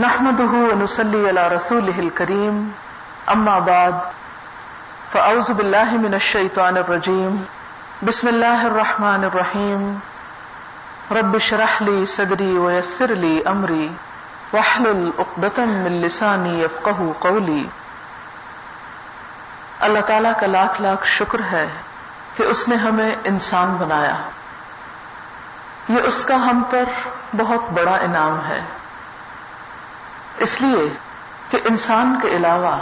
نحمده ونصلي على رسوله الكريم. أما بعد، فأعوذ بالله من الشيطان الرجيم. بسم الله الرحمن الرحيم. رب اشرح لي صدري ويسر لي أمري. واحلل عقدة من لساني يفقه قولي. اللہ تعالیٰ کا لاکھ لاکھ شکر ہے کہ اس نے ہمیں انسان بنایا۔ یہ اس کا ہم پر بہت بڑا انعام ہے۔ اس لیے کہ انسان کے علاوہ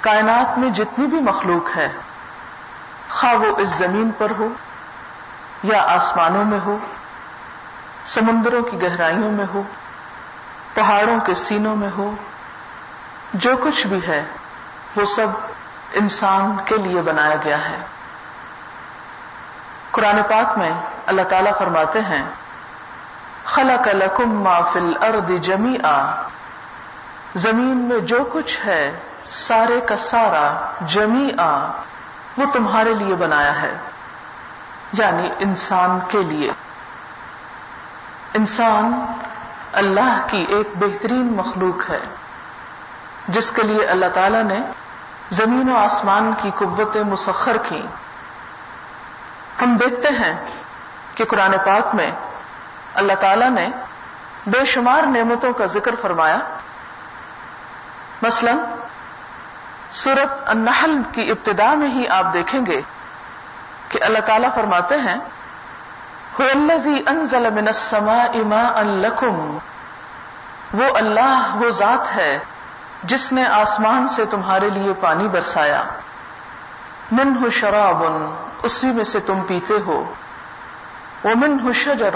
کائنات میں جتنی بھی مخلوق ہے، خواہ وہ اس زمین پر ہو یا آسمانوں میں ہو، سمندروں کی گہرائیوں میں ہو، پہاڑوں کے سینوں میں ہو، جو کچھ بھی ہے، وہ سب انسان کے لیے بنایا گیا ہے۔ قرآن پاک میں اللہ تعالیٰ فرماتے ہیں خلق لکم ما فی الارض جمیعا۔ زمین میں جو کچھ ہے، سارے کا سارا جمیعا وہ تمہارے لیے بنایا ہے۔ یعنی انسان کے لیے۔ انسان اللہ کی ایک بہترین مخلوق ہے، جس کے لیے اللہ تعالی نے زمین و آسمان کی قوتیں مسخر کی ہم دیکھتے ہیں کہ قرآن پاک میں اللہ تعالی نے بے شمار نعمتوں کا ذکر فرمایا۔ مثلا، سورت النحل کی ابتدا میں ہی آپ دیکھیں گے کہ اللہ تعالیٰ فرماتے ہیں انزل من السماء ماء لکم وہ اللہ، وہ ذات ہے جس نے آسمان سے تمہارے لیے پانی برسایا۔ من ہو شراب، اسی میں سے تم پیتے ہو۔ وہ من ہو شجر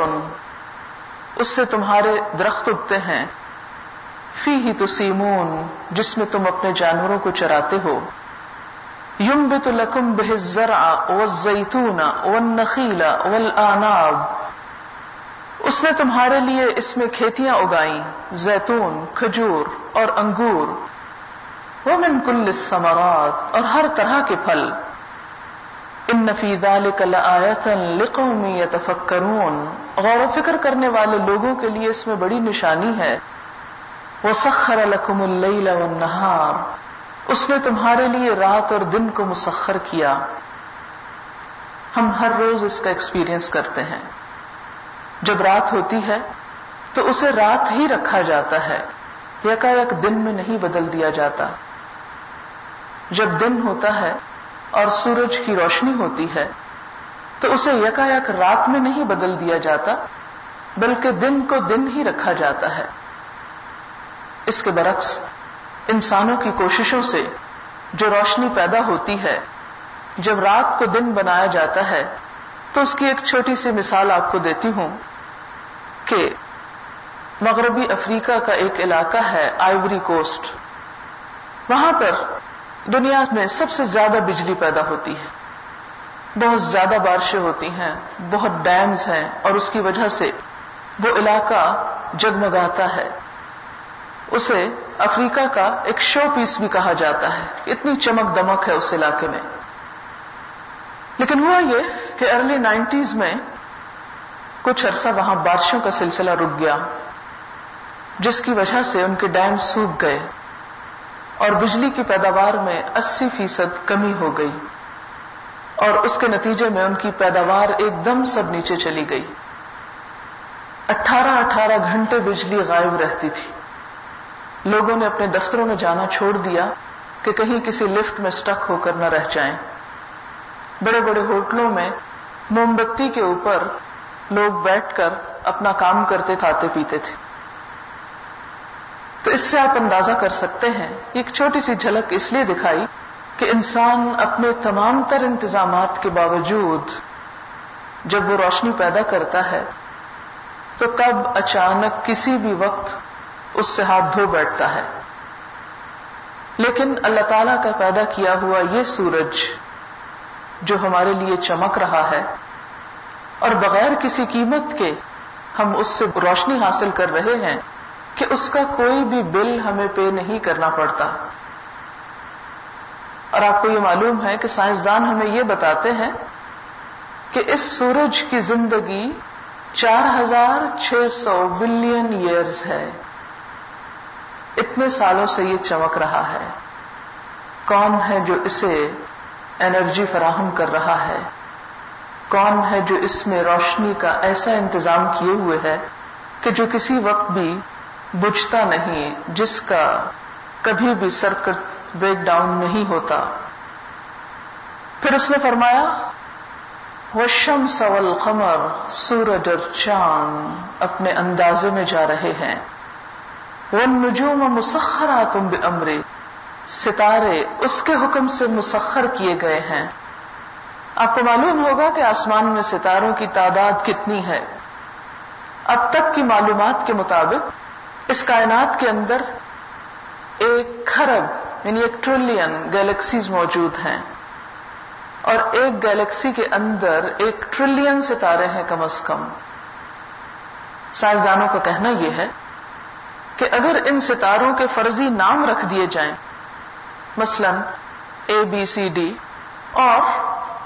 اس سے تمہارے درخت اگتے ہیں۔ فی ہی تو سیمون جس میں تم اپنے جانوروں کو چراتے ہو۔ یم بت لکم بہ ذرا و زیتون و نخیلا اس نے تمہارے لیے اس میں کھیتیاں اگائیں، زیتون، کھجور اور انگور۔ وہ من کل ثمرات اور ہر طرح کے پھل۔ ان نفی ذالک لآیتا لقوم یتفکرون۔ غور و فکر کرنے والے لوگوں کے لیے اس میں بڑی نشانی ہے۔ وسخر لکم اللیل والنہار اس نے تمہارے لیے رات اور دن کو مسخر کیا۔ ہم ہر روز اس کا ایکسپیرئنس کرتے ہیں۔ جب رات ہوتی ہے، تو اسے رات ہی رکھا جاتا ہے۔ یکا یک دن میں نہیں بدل دیا جاتا۔ جب دن ہوتا ہے اور سورج کی روشنی ہوتی ہے، تو اسے یکا یک رات میں نہیں بدل دیا جاتا، بلکہ دن کو دن ہی رکھا جاتا ہے۔ اس کے برعکس، انسانوں کی کوششوں سے جو روشنی پیدا ہوتی ہے، جب رات کو دن بنایا جاتا ہے، تو اس کی ایک چھوٹی سی مثال آپ کو دیتی ہوں کہ مغربی افریقہ کا ایک علاقہ ہے، آئیوری کوسٹ۔ وہاں پر دنیا میں سب سے زیادہ بجلی پیدا ہوتی ہے۔ بہت زیادہ بارشیں ہوتی ہیں، بہت ڈیمز ہیں اور اس کی وجہ سے وہ علاقہ جگمگاتا ہے۔ اسے افریقہ کا ایک شو پیس بھی کہا جاتا ہے۔ اتنی چمک دمک ہے اس علاقے میں۔ لیکن ہوا یہ کہ ارلی نائنٹیز میں کچھ عرصہ وہاں بارشوں کا سلسلہ رک گیا، جس کی وجہ سے ان کے ڈیم سوکھ گئے۔ اور بجلی کی پیداوار میں اسی فیصد کمی ہو گئی اور اس کے نتیجے میں ان کی پیداوار ایک دم سب نیچے چلی گئی۔ اٹھارہ اٹھارہ گھنٹے بجلی غائب رہتی تھی۔ لوگوں نے اپنے دفتروں میں جانا چھوڑ دیا کہ کہیں کسی لفٹ میں سٹک ہو کر نہ رہ جائیں۔ بڑے بڑے ہوٹلوں میں موم بتی کے اوپر لوگ بیٹھ کر اپنا کام کرتے کھاتے پیتے تھے۔ تو اس سے آپ اندازہ کر سکتے ہیں، ایک چھوٹی سی جھلک اس لیے دکھائی کہ انسان اپنے تمام تر انتظامات کے باوجود جب وہ روشنی پیدا کرتا ہے، تو کب اچانک کسی بھی وقت اس سے ہاتھ دھو بیٹھتا ہے۔ لیکن اللہ تعالی کا پیدا کیا ہوا یہ سورج جو ہمارے لیے چمک رہا ہے، اور بغیر کسی قیمت کے ہم اس سے روشنی حاصل کر رہے ہیں۔ کہ اس کا کوئی بھی بل ہمیں پے نہیں کرنا پڑتا۔ اور آپ کو یہ معلوم ہے کہ سائنسدان ہمیں یہ بتاتے ہیں کہ اس سورج کی زندگی چار ہزار چھ سو بلین ایئرز ہے۔ اتنے سالوں سے یہ چمک رہا ہے۔ کون ہے جو اسے انرجی فراہم کر رہا ہے؟ کون ہے جو اس میں روشنی کا ایسا انتظام کیے ہوئے ہے کہ جو کسی وقت بھی بجھتا نہیں، جس کا کبھی بھی سرکٹ بریک ڈاؤن نہیں ہوتا۔ پھر اس نے فرمایا وشم سول قمر سورج اور چاند اپنے اندازے میں جا رہے ہیں۔ وہ نجوم مسخرا تم امرے ستارے اس کے حکم سے مسخر کیے گئے ہیں۔ آپ کو معلوم ہوگا کہ آسمان میں ستاروں کی تعداد کتنی ہے۔ اب تک کی معلومات کے مطابق اس کائنات کے اندر ایک کھرب یعنی ایک ٹریلین گیلیکسیز موجود ہیں۔ اور ایک گیلیکسی کے اندر ایک ٹریلین ستارے ہیں کم از کم۔ سائنسدانوں کا کہنا یہ ہے کہ اگر ان ستاروں کے فرضی نام رکھ دیے جائیں، مثلا اے بی سی ڈی اور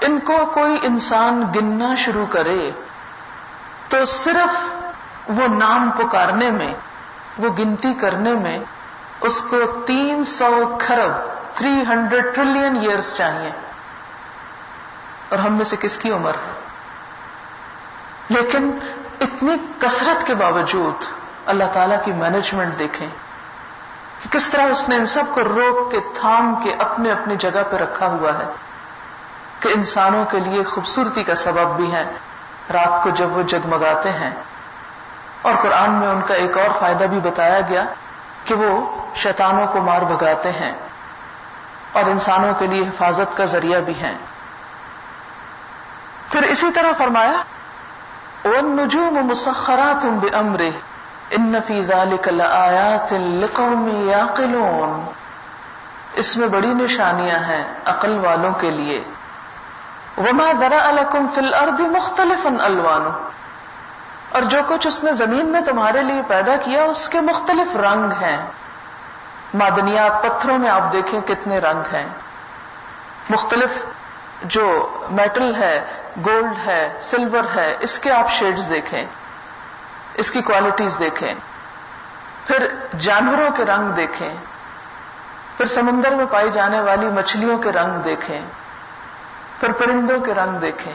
ان کو کوئی انسان گننا شروع کرے، تو صرف وہ نام پکارنے میں وہ گنتی کرنے میں اس کو تین سو کھرب تھری ہنڈریڈ ٹریلین ایئرس چاہیے۔ اور ہم میں سے کس کی عمر؟ ہے لیکن اتنی کثرت کے باوجود اللہ تعالی کی مینجمنٹ دیکھیں کہ کس طرح اس نے ان سب کو روک کے، تھام کے اپنے اپنی جگہ پہ رکھا ہوا ہے کہ انسانوں کے لیے خوبصورتی کا سبب بھی ہے۔ رات کو جب وہ جگمگاتے ہیں اور قرآن میں ان کا ایک اور فائدہ بھی بتایا گیا کہ وہ شیطانوں کو مار بگاتے ہیں اور انسانوں کے لیے حفاظت کا ذریعہ بھی ہیں۔ پھر اسی طرح فرمایا وہ نجوم مسخرات بے امرے ان فی ذلک لآیات لقوم اس میں بڑی نشانیاں ہیں عقل والوں کے لیے۔ وما ذرا لکم فی الارض مختلف الوان اور جو کچھ اس نے زمین میں تمہارے لیے پیدا کیا، اس کے مختلف رنگ ہیں۔ معدنیات پتھروں میں آپ دیکھیں کتنے رنگ ہیں۔ مختلف جو میٹل ہے گولڈ ہے سلور ہے، اس کے آپ شیڈز دیکھیں۔ اس کی کوالٹیز دیکھیں۔ پھر جانوروں کے رنگ دیکھیں۔ پھر سمندر میں پائی جانے والی مچھلیوں کے رنگ دیکھیں۔ پھر پرندوں کے رنگ دیکھیں۔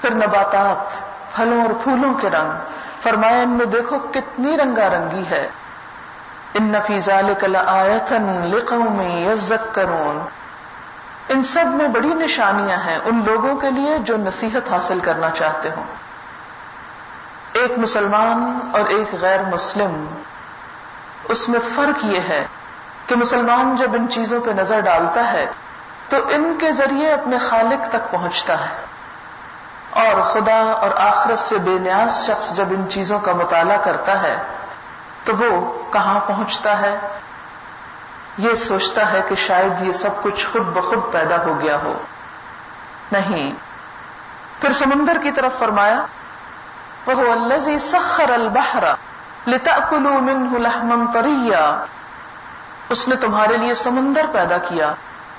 پھر نباتات۔ پھلوں اور پھولوں کے رنگ۔ فرمایا، ان میں دیکھو کتنی رنگا رنگی ہے۔ ان نفیزہ کلا لقوم یزکرون ان سب میں بڑی نشانیاں ہیں ان لوگوں کے لیے جو نصیحت حاصل کرنا چاہتے ہوں۔ ایک مسلمان اور ایک غیر مسلم۔ اس میں فرق یہ ہے کہ مسلمان جب ان چیزوں پہ نظر ڈالتا ہے، تو ان کے ذریعے اپنے خالق تک پہنچتا ہے۔ اور خدا اور آخرت سے بے نیاز شخص جب ان چیزوں کا مطالعہ کرتا ہے، تو وہ کہاں پہنچتا ہے؟ یہ سوچتا ہے کہ شاید یہ سب کچھ خود بخود پیدا ہو گیا ہو۔ نہیں۔ پھر سمندر کی طرف فرمایا وہ الزی سخر البحر لتأكلوا منه لحما طريا۔ اس نے تمہارے لیے سمندر پیدا کیا،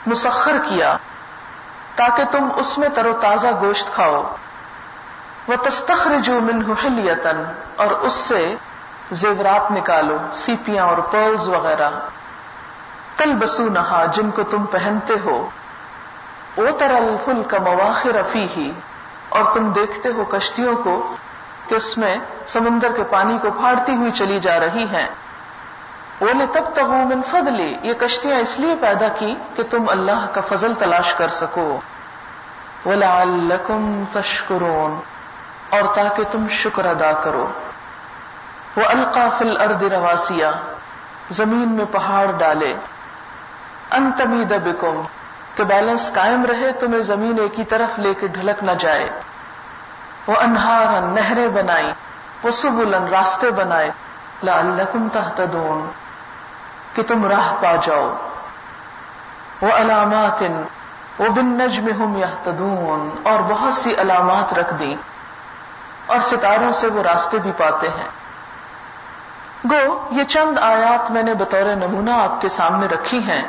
مسخر کیا، تاکہ تم اس میں تر و تازہ گوشت کھاؤ۔ وہ تستخرجوا منه حلیة اور اس سے زیورات نکالو، سیپیاں اور پرلز وغیرہ۔ کل بسو نہا جن کو تم پہنتے ہو۔ او ترل فل کا مواخر افی ہی اور تم دیکھتے ہو کشتیوں کو کہ اس میں سمندر کے پانی کو پھاڑتی ہوئی چلی جا رہی ہیں۔ بولے تب تک من فضلی یہ کشتیاں اس لیے پیدا کی کہ تم اللہ کا فضل تلاش کر سکو۔ وَلَعَلَّكُمْ تَشْكُرُونَ اور تاکہ تم شکر ادا کرو۔ وہ القافل ارد رواسیا زمین میں پہاڑ ڈالے۔ انتمید بکم کہ بیلنس قائم رہے، تمہیں زمین ایک ہی طرف لے کے ڈھلک نہ جائے۔ وہ انہار نہریں بنائی وہ سبلن راستے بنائے لعلکم تہتدون، کہ تم راہ پا جاؤ۔ وہ علامات، وہ بن نجم ہم یہتدون، اور بہت سی علامات رکھ دی اور ستاروں سے وہ راستے بھی پاتے ہیں۔ گو، یہ چند آیات میں نے بطور نمونہ آپ کے سامنے رکھی ہیں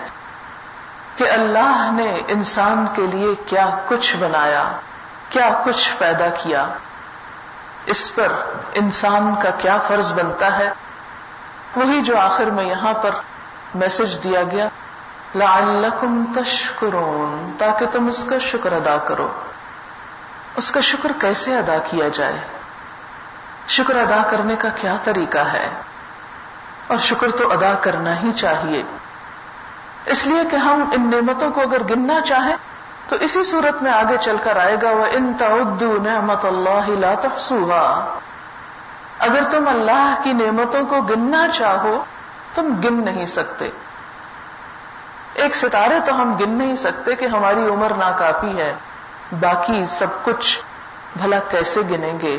کہ اللہ نے انسان کے لیے کیا کچھ بنایا، کیا کچھ پیدا کیا۔ اس پر انسان کا کیا فرض بنتا ہے؟ وہی جو آخر میں یہاں پر میسج دیا گیا، لعلکم تشکرون، تاکہ تم اس کا شکر ادا کرو۔ اس کا شکر کیسے ادا کیا جائے؟ شکر ادا کرنے کا کیا طریقہ ہے؟ اور شکر تو ادا کرنا ہی چاہیے۔ اس لیے کہ ہم ان نعمتوں کو اگر گننا چاہیں، تو اسی صورت میں آگے چل کر آئے گا وہ ان تعدو نعمت اللہ لا تحصوها۔ اگر تم اللہ کی نعمتوں کو گننا چاہو، تم گن نہیں سکتے۔ ایک ستارے تو ہم گن نہیں سکتے کہ ہماری عمر ناکافی ہے۔ باقی سب کچھ بھلا کیسے گنیں گے؟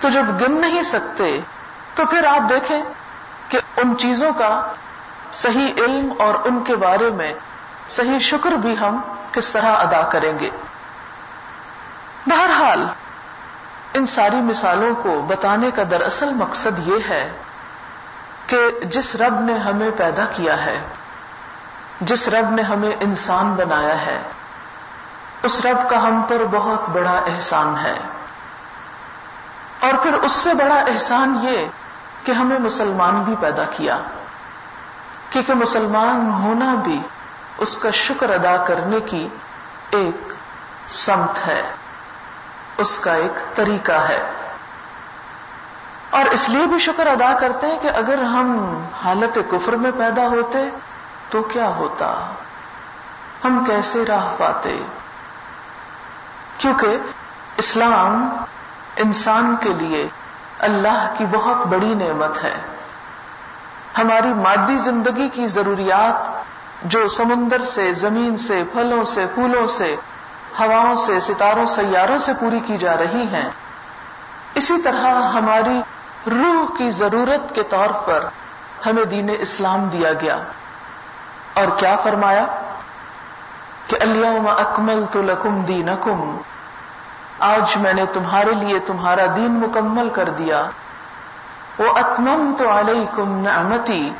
تو جب گن نہیں سکتے، تو پھر آپ دیکھیں کہ ان چیزوں کا صحیح علم اور ان کے بارے میں صحیح شکر بھی ہم کس طرح ادا کریں گے؟ بہرحال، ان ساری مثالوں کو بتانے کا دراصل مقصد یہ ہے کہ جس رب نے ہمیں پیدا کیا ہے، جس رب نے ہمیں انسان بنایا ہے اس رب کا ہم پر بہت بڑا احسان ہے۔ اور پھر اس سے بڑا احسان یہ کہ ہمیں مسلمان بھی پیدا کیا۔ کیونکہ مسلمان ہونا بھی اس کا شکر ادا کرنے کی ایک سمت ہے۔ اس کا ایک طریقہ ہے۔ اور اس لیے بھی شکر ادا کرتے ہیں کہ اگر ہم حالت کفر میں پیدا ہوتے تو کیا ہوتا؟ ہم کیسے راہ پاتے؟ کیونکہ اسلام انسان کے لیے اللہ کی بہت بڑی نعمت ہے۔ ہماری مادی زندگی کی ضروریات جو سمندر سے، زمین سے، پھلوں سے، پھولوں سے، ہواؤں سے، ستاروں، سیاروں سے پوری کی جا رہی ہیں۔ اسی طرح ہماری روح کی ضرورت کے طور پر ہمیں دین اسلام دیا گیا۔ اور کیا فرمایا؟ کہ الم اکمل تو لکم دین آج میں نے تمہارے لیے تمہارا دین مکمل کر دیا۔ وہ اتمم تو علیکم نعمتی،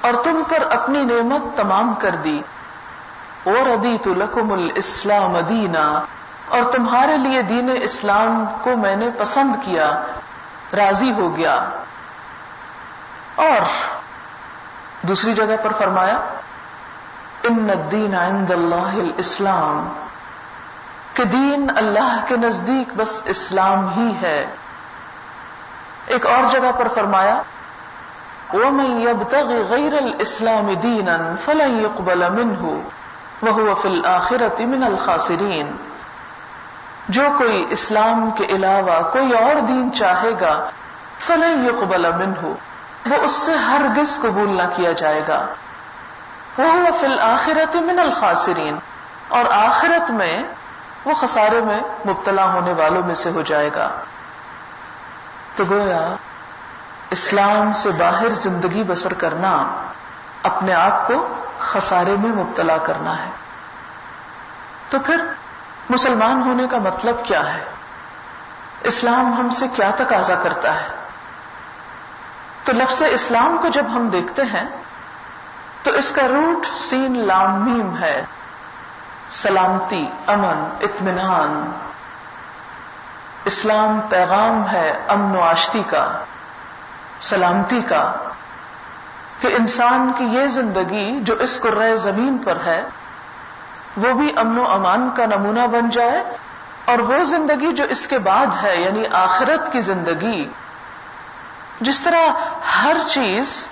اور تم پر اپنی نعمت تمام کر دی۔ اور ادی تو لکم الاسلام دینا، اور تمہارے لیے دین اسلام کو میں نے پسند کیا، راضی ہو گیا۔ اور دوسری جگہ پر فرمایا، ان الدین عند اللہ الاسلام کہ دین اللہ کے نزدیک بس اسلام ہی ہے۔ ایک اور جگہ پر فرمایا، ومن يبتغي غير الاسلام دينا فلن يقبل منه وهو في الاخره من الخاسرين۔ جو کوئی اسلام کے علاوہ کوئی اور دین چاہے گا، فلن يقبل منه، وہ اس سے ہرگز قبول نہ کیا جائے گا۔ وہ فی الآخرت من الخاسرین اور آخرت میں وہ خسارے میں مبتلا ہونے والوں میں سے ہو جائے گا۔ تو گویا اسلام سے باہر زندگی بسر کرنا اپنے آپ کو خسارے میں مبتلا کرنا ہے۔ تو پھر مسلمان ہونے کا مطلب کیا ہے؟ اسلام ہم سے کیا تقاضا کرتا ہے؟ تو لفظ اسلام کو جب ہم دیکھتے ہیں تو اس کا روٹ سین لام میم ہے۔ سلامتی، امن، اطمینان۔ اسلام پیغام ہے امن و آشتی کا، سلامتی کا۔ کہ انسان کی یہ زندگی جو اس قرۂ زمین پر ہے، وہ بھی امن و امان کا نمونہ بن جائے اور وہ زندگی جو اس کے بعد ہے یعنی آخرت کی زندگی۔ جس طرح ہر چیز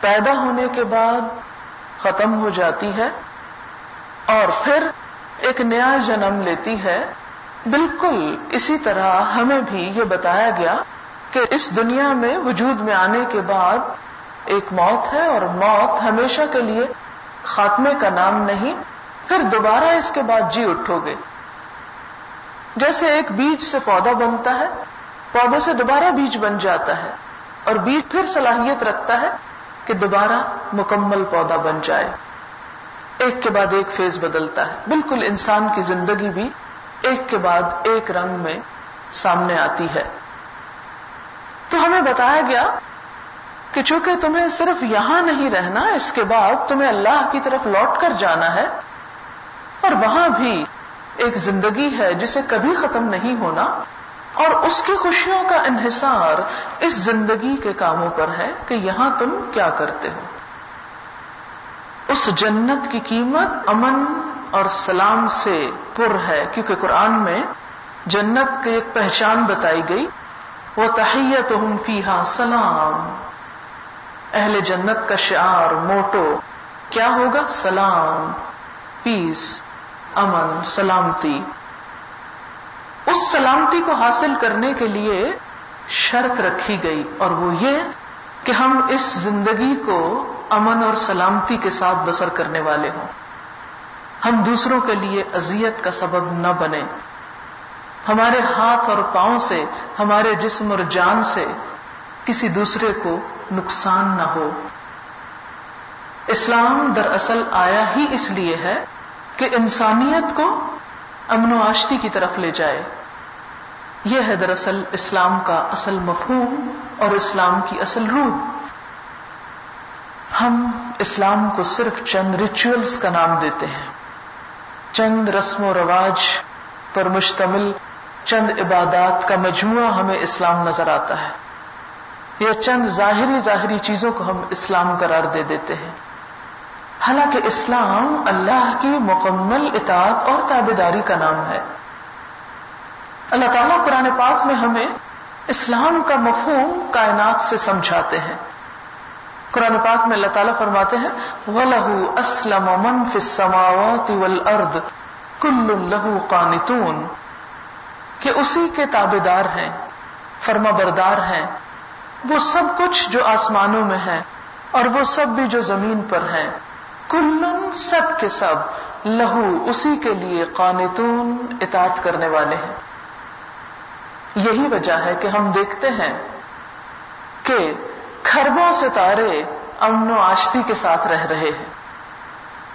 پیدا ہونے کے بعد ختم ہو جاتی ہے اور پھر ایک نیا جنم لیتی ہے۔ بالکل اسی طرح ہمیں بھی یہ بتایا گیا کہ اس دنیا میں وجود میں آنے کے بعد ایک موت ہے اور موت ہمیشہ کے لیے خاتمے کا نام نہیں، پھر دوبارہ اس کے بعد جی اٹھو گے جیسے ایک بیج سے پودا بنتا ہے، پودے سے دوبارہ بیج بن جاتا ہے اور بیج پھر صلاحیت رکھتا ہے کہ دوبارہ مکمل پودا بن جائے۔ ایک کے بعد ایک فیز بدلتا ہے۔ بالکل انسان کی زندگی بھی ایک کے بعد ایک رنگ میں سامنے آتی ہے۔ تو ہمیں بتایا گیا کہ چونکہ تمہیں صرف یہاں نہیں رہنا، اس کے بعد تمہیں اللہ کی طرف لوٹ کر جانا ہے، اور وہاں بھی ایک زندگی ہے جسے کبھی ختم نہیں ہونا، اور اس کی خوشیوں کا انحصار اس زندگی کے کاموں پر ہے کہ یہاں تم کیا کرتے ہو۔ اس جنت کی قیمت امن اور سلام سے پر ہے، کیونکہ قرآن میں جنت کی ایک پہچان بتائی گئی۔ وہ تحیت ہم فیحا سلام۔ اہل جنت کا شعار موٹو۔ کیا ہوگا؟ سلام پیس امن، سلامتی۔ اس سلامتی کو حاصل کرنے کے لیے شرط رکھی گئی، اور وہ یہ کہ ہم اس زندگی کو امن اور سلامتی کے ساتھ بسر کرنے والے ہوں۔ ہم دوسروں کے لیے اذیت کا سبب نہ بنے ہمارے ہاتھ اور پاؤں سے، ہمارے جسم اور جان سے کسی دوسرے کو نقصان نہ ہو۔ اسلام دراصل آیا ہی اس لیے ہے کہ انسانیت کو امن و آشتی کی طرف لے جائے۔ یہ ہے دراصل اسلام کا اصل مفہوم اور اسلام کی اصل روح۔ ہم اسلام کو صرف چند ریچولس کا نام دیتے ہیں۔ چند رسم و رواج پر مشتمل چند عبادات کا مجموعہ ہمیں اسلام نظر آتا ہے۔ یا چند ظاہری ظاہری چیزوں کو ہم اسلام قرار دے دیتے ہیں۔ حالانکہ اسلام اللہ کی مکمل اطاعت اور تابے داری کا نام ہے۔ اللہ تعالیٰ قرآن پاک میں ہمیں اسلام کا مفہوم کائنات سے سمجھاتے ہیں۔ قرآن پاک میں اللہ تعالیٰ فرماتے ہیں، وَلَهُ أَسْلَمَ مَن فِي السَّمَاوَاتِ وَالْأَرْضِ كُلٌّ لَهُ قَانِتُونَ۔ کہ اسی کے تابے دار ہیں، فرما بردار ہیں۔ وہ سب کچھ جو آسمانوں میں ہے اور وہ سب بھی جو زمین پر ہیں۔ کلن سب کے سب لہو اسی کے لیے قانتون اطاعت کرنے والے ہیں۔ یہی وجہ ہے کہ ہم دیکھتے ہیں کہ کھربوں ستارے امن و آشتی کے ساتھ رہ رہے ہیں۔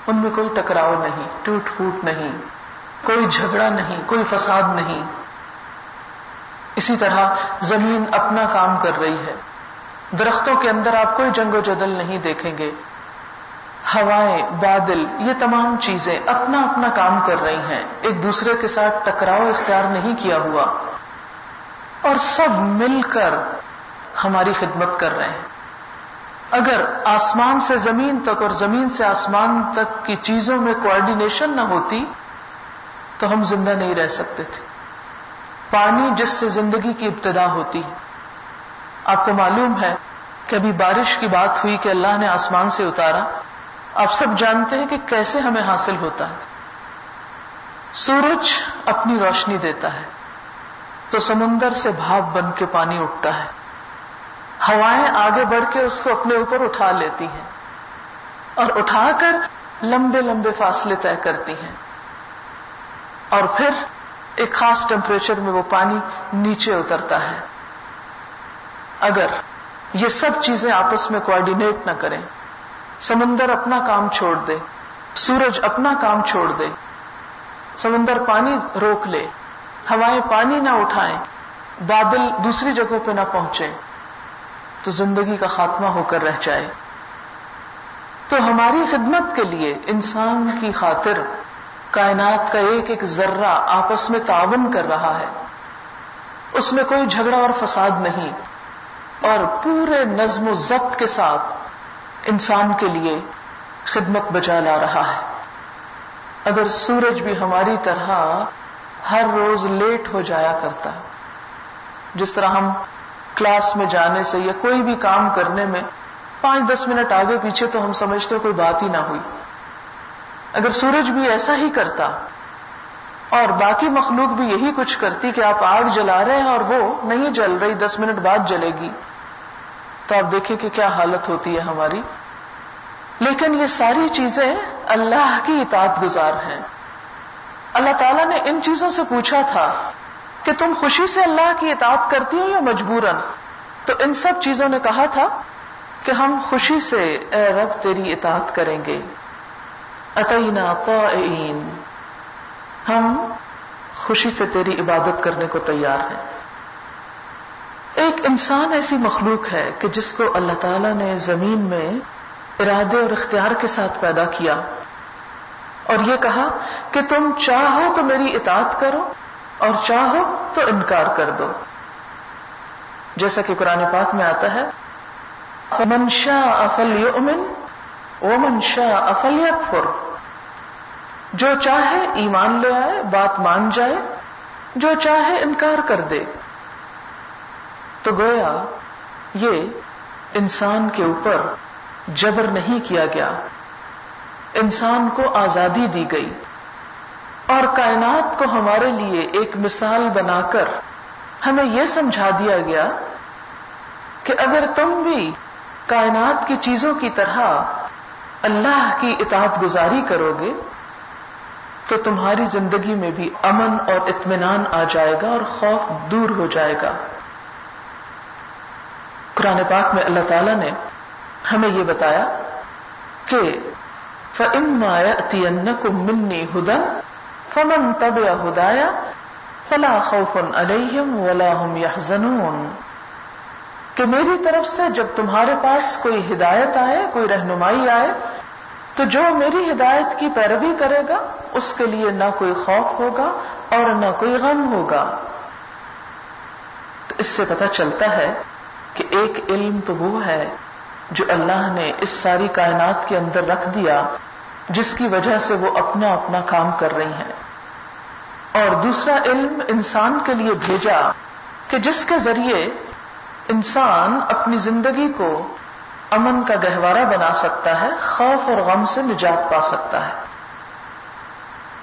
ان میں کوئی ٹکراؤ نہیں، ٹوٹ پھوٹ نہیں، کوئی جھگڑا نہیں، کوئی فساد نہیں۔ اسی طرح زمین اپنا کام کر رہی ہے۔ درختوں کے اندر آپ کوئی جنگ و جدل نہیں دیکھیں گے۔ ہوائیں، بادل، یہ تمام چیزیں اپنا اپنا کام کر رہی ہیں۔ ایک دوسرے کے ساتھ ٹکراؤ اختیار نہیں کیا ہوا۔ اور سب مل کر ہماری خدمت کر رہے ہیں۔ اگر آسمان سے زمین تک اور زمین سے آسمان تک کی چیزوں میں کوآڈینیشن نہ ہوتی، تو ہم زندہ نہیں رہ سکتے تھے۔ پانی جس سے زندگی کی ابتدا ہوتی۔ آپ کو معلوم ہے کہ ابھی بارش کی بات ہوئی کہ اللہ نے آسمان سے اتارا۔ آپ سب جانتے ہیں کہ کیسے ہمیں حاصل ہوتا ہے۔ سورج اپنی روشنی دیتا ہے۔ تو سمندر سے بھاپ بن کے پانی اٹھتا ہے۔ ہوائیں آگے بڑھ کے اس کو اپنے اوپر اٹھا لیتی ہیں اور اٹھا کر لمبے لمبے فاصلے طے کرتی ہیں اور پھر ایک خاص ٹیمپریچر میں وہ پانی نیچے اترتا ہے۔ اگر یہ سب چیزیں آپس میں کوآڈینیٹ نہ کریں، سمندر اپنا کام چھوڑ دے، سورج اپنا کام چھوڑ دے، سمندر پانی روک لے، ہوائیں پانی نہ اٹھائیں، بادل دوسری جگہوں پہ نہ پہنچے تو زندگی کا خاتمہ ہو کر رہ جائے۔ تو ہماری خدمت کے لیے انسان کی خاطر کائنات کا ایک ایک ذرہ آپس میں تعاون کر رہا ہے۔ اس میں کوئی جھگڑا اور فساد نہیں۔ اور پورے نظم و ضبط کے ساتھ انسان کے لیے خدمت بجا لا رہا ہے۔ اگر سورج بھی ہماری طرح ہر روز لیٹ ہو جایا کرتا ہے جس طرح ہم کلاس میں جانے سے یا کوئی بھی کام کرنے میں پانچ دس منٹ آگے پیچھے تو ہم سمجھتے کوئی بات ہی نہ ہوئی۔ اگر سورج بھی ایسا ہی کرتا اور باقی مخلوق بھی یہی کچھ کرتی کہ آپ آگ جلا رہے ہیں اور وہ نہیں جل رہی، دس منٹ بعد جلے گی، تو آپ دیکھیں کہ کیا حالت ہوتی ہے ہماری۔ لیکن یہ ساری چیزیں اللہ کی اطاعت گزار ہیں۔ اللہ تعالیٰ نے ان چیزوں سے پوچھا تھا کہ تم خوشی سے اللہ کی اطاعت کرتی ہو یا مجبوراً؟ تو ان سب چیزوں نے کہا تھا کہ ہم خوشی سے اے رب تیری اطاعت کریں گے۔ اتینا طائعین۔ ہم خوشی سے تیری عبادت کرنے کو تیار ہیں۔ ایک انسان ایسی مخلوق ہے کہ جس کو اللہ تعالی نے زمین میں ارادے اور اختیار کے ساتھ پیدا کیا اور یہ کہا کہ تم چاہو تو میری اطاعت کرو اور چاہو تو انکار کر دو۔ جیسا کہ قرآن پاک میں آتا ہے منشا افل یؤمن او منشا افل یکفر جو چاہے ایمان لے آئے، بات مان جائے، جو چاہے انکار کر دے۔ تو گویا یہ انسان کے اوپر جبر نہیں کیا گیا۔ انسان کو آزادی دی گئی۔ اور کائنات کو ہمارے لیے ایک مثال بنا کر ہمیں یہ سمجھا دیا گیا کہ اگر تم بھی کائنات کی چیزوں کی طرح اللہ کی اطاعت گزاری کرو گے، تو تمہاری زندگی میں بھی امن اور اطمینان آ جائے گا اور خوف دور ہو جائے گا۔ قرآن پاک میں اللہ تعالی نے ہمیں یہ بتایا کہ فن کو منی ہدن فمن تب یا ہدایا فلا خوف علیہم ولا هم يحزنون۔ کہ میری طرف سے جب تمہارے پاس کوئی ہدایت آئے، کوئی رہنمائی آئے، تو جو میری ہدایت کی پیروی کرے گا، اس کے لیے نہ کوئی خوف ہوگا اور نہ کوئی غم ہوگا۔ تو اس سے پتہ چلتا ہے کہ ایک علم تو وہ ہے جو اللہ نے اس ساری کائنات کے اندر رکھ دیا، جس کی وجہ سے وہ اپنا اپنا کام کر رہی ہیں۔ اور دوسرا علم انسان کے لیے بھیجا کہ جس کے ذریعے انسان اپنی زندگی کو امن کا گہوارہ بنا سکتا ہے، خوف اور غم سے نجات پا سکتا ہے۔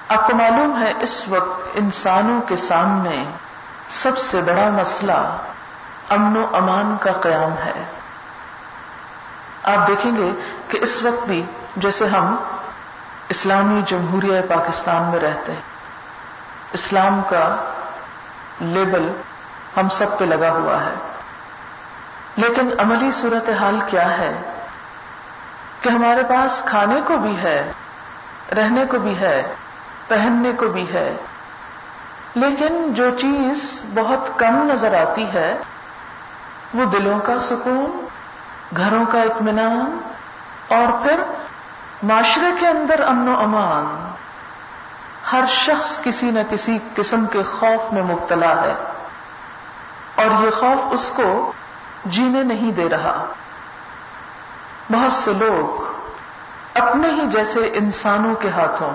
آپ کو معلوم ہے، اس وقت انسانوں کے سامنے سب سے بڑا مسئلہ امن و امان کا قیام ہے۔ آپ دیکھیں گے کہ اس وقت بھی جیسے ہم اسلامی جمہوریہ پاکستان میں رہتے ہیں۔ اسلام کا لیبل ہم سب پہ لگا ہوا ہے۔ لیکن عملی صورت حال کیا ہے؟ کہ ہمارے پاس کھانے کو بھی ہے، رہنے کو بھی ہے، پہننے کو بھی ہے۔ لیکن جو چیز بہت کم نظر آتی ہے، وہ دلوں کا سکون، گھروں کا اطمینان اور پھر معاشرے کے اندر امن و امان۔ ہر شخص کسی نہ کسی قسم کے خوف میں مبتلا ہے اور یہ خوف اس کو جینے نہیں دے رہا۔ بہت سے لوگ اپنے ہی جیسے انسانوں کے ہاتھوں،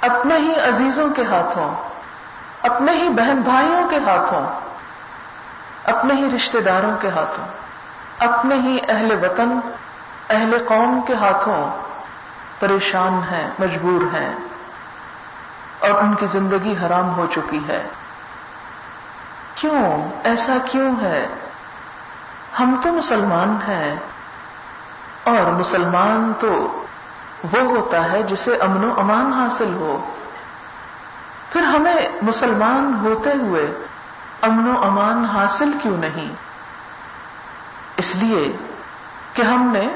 اپنے ہی عزیزوں کے ہاتھوں، اپنے ہی بہن بھائیوں کے ہاتھوں، اپنے ہی رشتہ داروں کے ہاتھوں، اپنے ہی اہل وطن، اہل قوم کے ہاتھوں پریشان ہیں، مجبور ہیں۔ اور ان کی زندگی حرام ہو چکی ہے۔ کیوں؟ ایسا کیوں ہے؟ ہم تو مسلمان ہیں۔ اور مسلمان تو وہ ہوتا ہے جسے امن و امان حاصل ہو۔ پھر ہمیں مسلمان ہوتے ہوئے امن و امان حاصل کیوں نہیں؟ اس لیے کہ ہم نے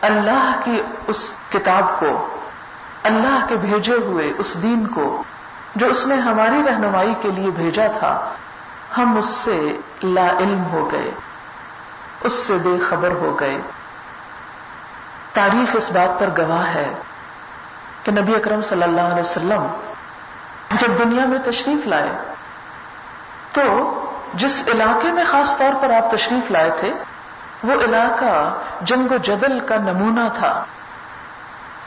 اللہ کی اس کتاب کو اللہ کے بھیجے ہوئے اس دین کو جو اس نے ہماری رہنمائی کے لیے بھیجا تھا، ہم اس سے لا علم ہو گئے، اس سے بے خبر ہو گئے۔ تاریخ اس بات پر گواہ ہے کہ نبی اکرم صلی اللہ علیہ وسلم جب دنیا میں تشریف لائے، تو جس علاقے میں خاص طور پر آپ تشریف لائے تھے، وہ علاقہ جنگ و جدل کا نمونہ تھا۔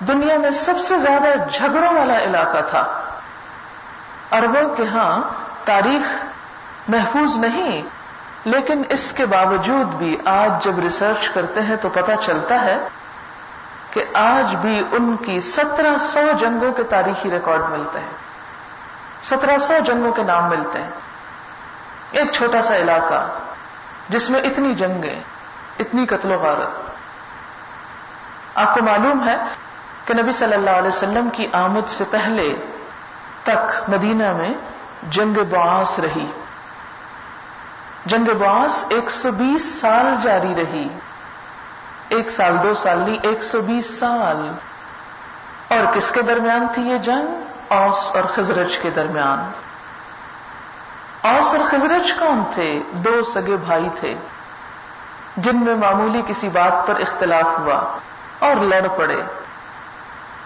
دنیا میں سب سے زیادہ جھگڑوں والا علاقہ تھا۔ اربوں کے ہاں تاریخ محفوظ نہیں، لیکن اس کے باوجود بھی آج جب ریسرچ کرتے ہیں تو پتا چلتا ہے کہ آج بھی ان کی سترہ سو جنگوں کے تاریخی ریکارڈ ملتے ہیں۔ سترہ سو جنگوں کے نام ملتے ہیں۔ ایک چھوٹا سا علاقہ جس میں اتنی جنگیں، اتنی قتل و غارت۔ آپ کو معلوم ہے کہ نبی صلی اللہ علیہ وسلم کی آمد سے پہلے تک مدینہ میں جنگ باس رہی۔ جنگ باس ایک سو بیس سال جاری رہی۔ ایک سال، دو سال لی ایک سو بیس سال۔ اور کس کے درمیان تھی یہ جنگ؟ اوس اور خزرج کے درمیان۔ اوس اور خزرج کون تھے؟ دو سگے بھائی تھے۔ جن میں معمولی کسی بات پر اختلاف ہوا اور لڑ پڑے۔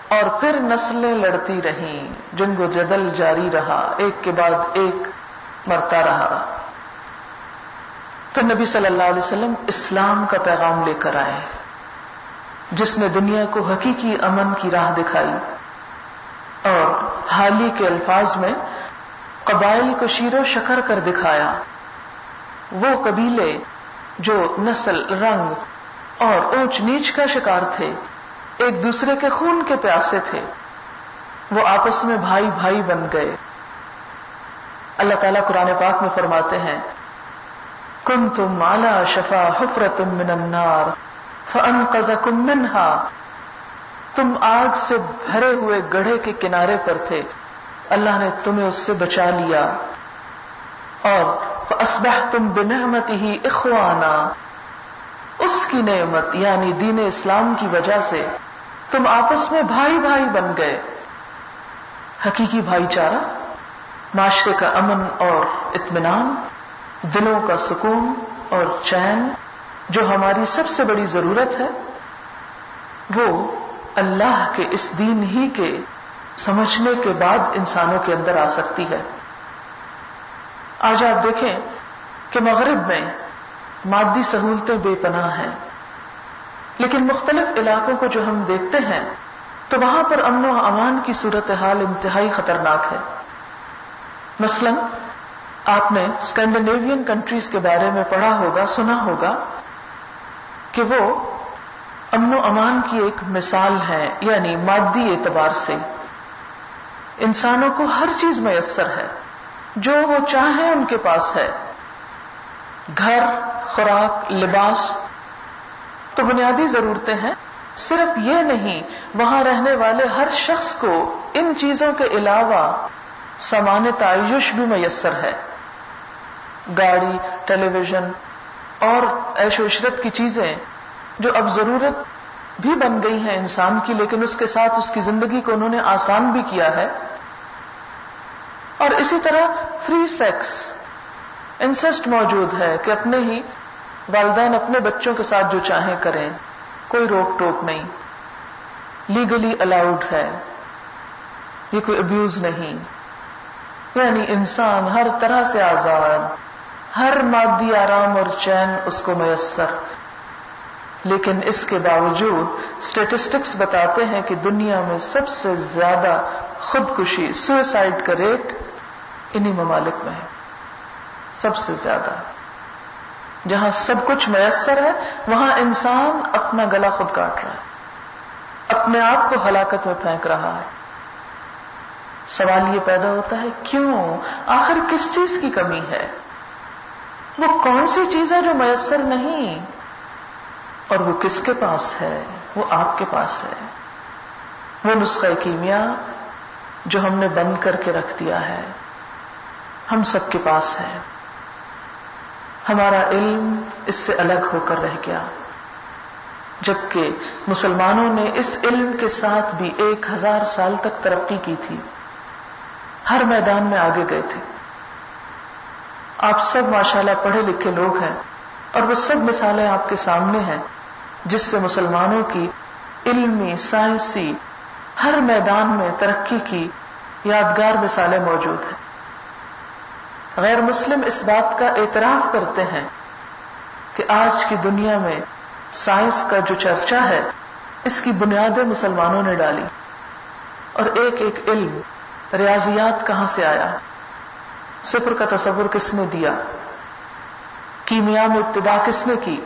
اور پھر نسلیں لڑتی رہیں۔ جن کو جدل جاری رہا، ایک کے بعد ایک مرتا رہا۔ تو نبی صلی اللہ علیہ وسلم اسلام کا پیغام لے کر آئے۔ جس نے دنیا کو حقیقی امن کی راہ دکھائی۔ اور حالی کے الفاظ میں قبائل کو شیر و شکر کر دکھایا۔ وہ قبیلے جو نسل رنگ اور اونچ نیچ کا شکار تھے۔ ایک دوسرے کے خون کے پیاسے تھے۔ وہ آپس میں بھائی بھائی بن گئے۔ اللہ تعالیٰ قرآن پاک میں فرماتے ہیں کن تم مالا شفا حفرت من النار فن کم منہا۔ تم آگ سے بھرے ہوئے گڑھے کے کنارے پر تھے۔ اللہ نے تمہیں اس سے بچا لیا۔ اور اسبح تم ہی اخوانا۔ اس کی نعمت یعنی دین اسلام کی وجہ سے تم آپس میں بھائی بھائی بن گئے۔ حقیقی بھائی چارہ معاشرے کا امن اور اطمینان، دلوں کا سکون اور چین، جو ہماری سب سے بڑی ضرورت ہے، وہ اللہ کے اس دین ہی کے سمجھنے کے بعد انسانوں کے اندر آ سکتی ہے۔ آج آپ دیکھیں کہ مغرب میں مادی سہولتیں بے پناہ ہیں۔ لیکن مختلف علاقوں کو جو ہم دیکھتے ہیں، تو وہاں پر امن و امان کی صورتحال انتہائی خطرناک ہے۔ مثلا، آپ نے اسکینڈینیوین کنٹریز کے بارے میں پڑھا ہوگا، سنا ہوگا کہ وہ امن و امان کی ایک مثال ہے یعنی مادی اعتبار سے۔ انسانوں کو ہر چیز میسر ہے، جو وہ چاہیں ان کے پاس ہے۔ گھر، خوراک، لباس تو بنیادی ضرورتیں ہیں۔ صرف یہ نہیں، وہاں رہنے والے ہر شخص کو ان چیزوں کے علاوہ سامان تعیش بھی میسر ہے۔ گاڑی ٹیلی ویژن اور ایش و عشرت کی چیزیں جو اب ضرورت بھی بن گئی ہیں انسان کی، لیکن اس کے ساتھ اس کی زندگی کو انہوں نے آسان بھی کیا ہے۔ اور اسی طرح فری سیکس انسسٹ موجود ہے کہ اپنے ہی والدین اپنے بچوں کے ساتھ جو چاہیں کریں، کوئی روک ٹوک نہیں۔ لیگلی الاؤڈ ہے۔ یہ کوئی ابیوز نہیں۔ یعنی انسان ہر طرح سے آزاد، ہر مادی آرام اور چین اس کو میسر۔ لیکن اس کے باوجود اسٹیٹسٹکس بتاتے ہیں کہ دنیا میں سب سے زیادہ خودکشی سوئسائڈ کا ریٹ انہی ممالک میں ہے۔ سب سے زیادہ۔ جہاں سب کچھ میسر ہے، وہاں انسان اپنا گلا خود کاٹ رہا ہے۔ اپنے آپ کو ہلاکت میں پھینک رہا ہے۔ سوال یہ پیدا ہوتا ہے، کیوں؟ آخر کس چیز کی کمی ہے؟ وہ کون سی چیز ہے جو میسر نہیں؟ اور وہ کس کے پاس ہے؟ وہ آپ کے پاس ہے۔ وہ نسخہ کیمیا جو ہم نے بند کر کے رکھ دیا ہے۔ ہم سب کے پاس ہے۔ ہمارا علم اس سے الگ ہو کر رہ گیا۔ جبکہ مسلمانوں نے اس علم کے ساتھ بھی ایک ہزار سال تک ترقی کی تھی۔ ہر میدان میں آگے گئے تھے۔ آپ سب ماشاءاللہ پڑھے لکھے لوگ ہیں اور وہ سب مثالیں آپ کے سامنے ہیں جس سے مسلمانوں کی علمی، سائنسی، ہر میدان میں ترقی کی یادگار مثالیں موجود ہیں۔ غیر مسلم اس بات کا اعتراف کرتے ہیں کہ آج کی دنیا میں سائنس کا جو چرچا ہے، اس کی بنیادیں مسلمانوں نے ڈالی۔ اور ایک ایک علم ریاضیات کہاں سے آیا؟ صفر کا تصور کس نے دیا؟ کیمیا میں ابتدا کس نے کی؟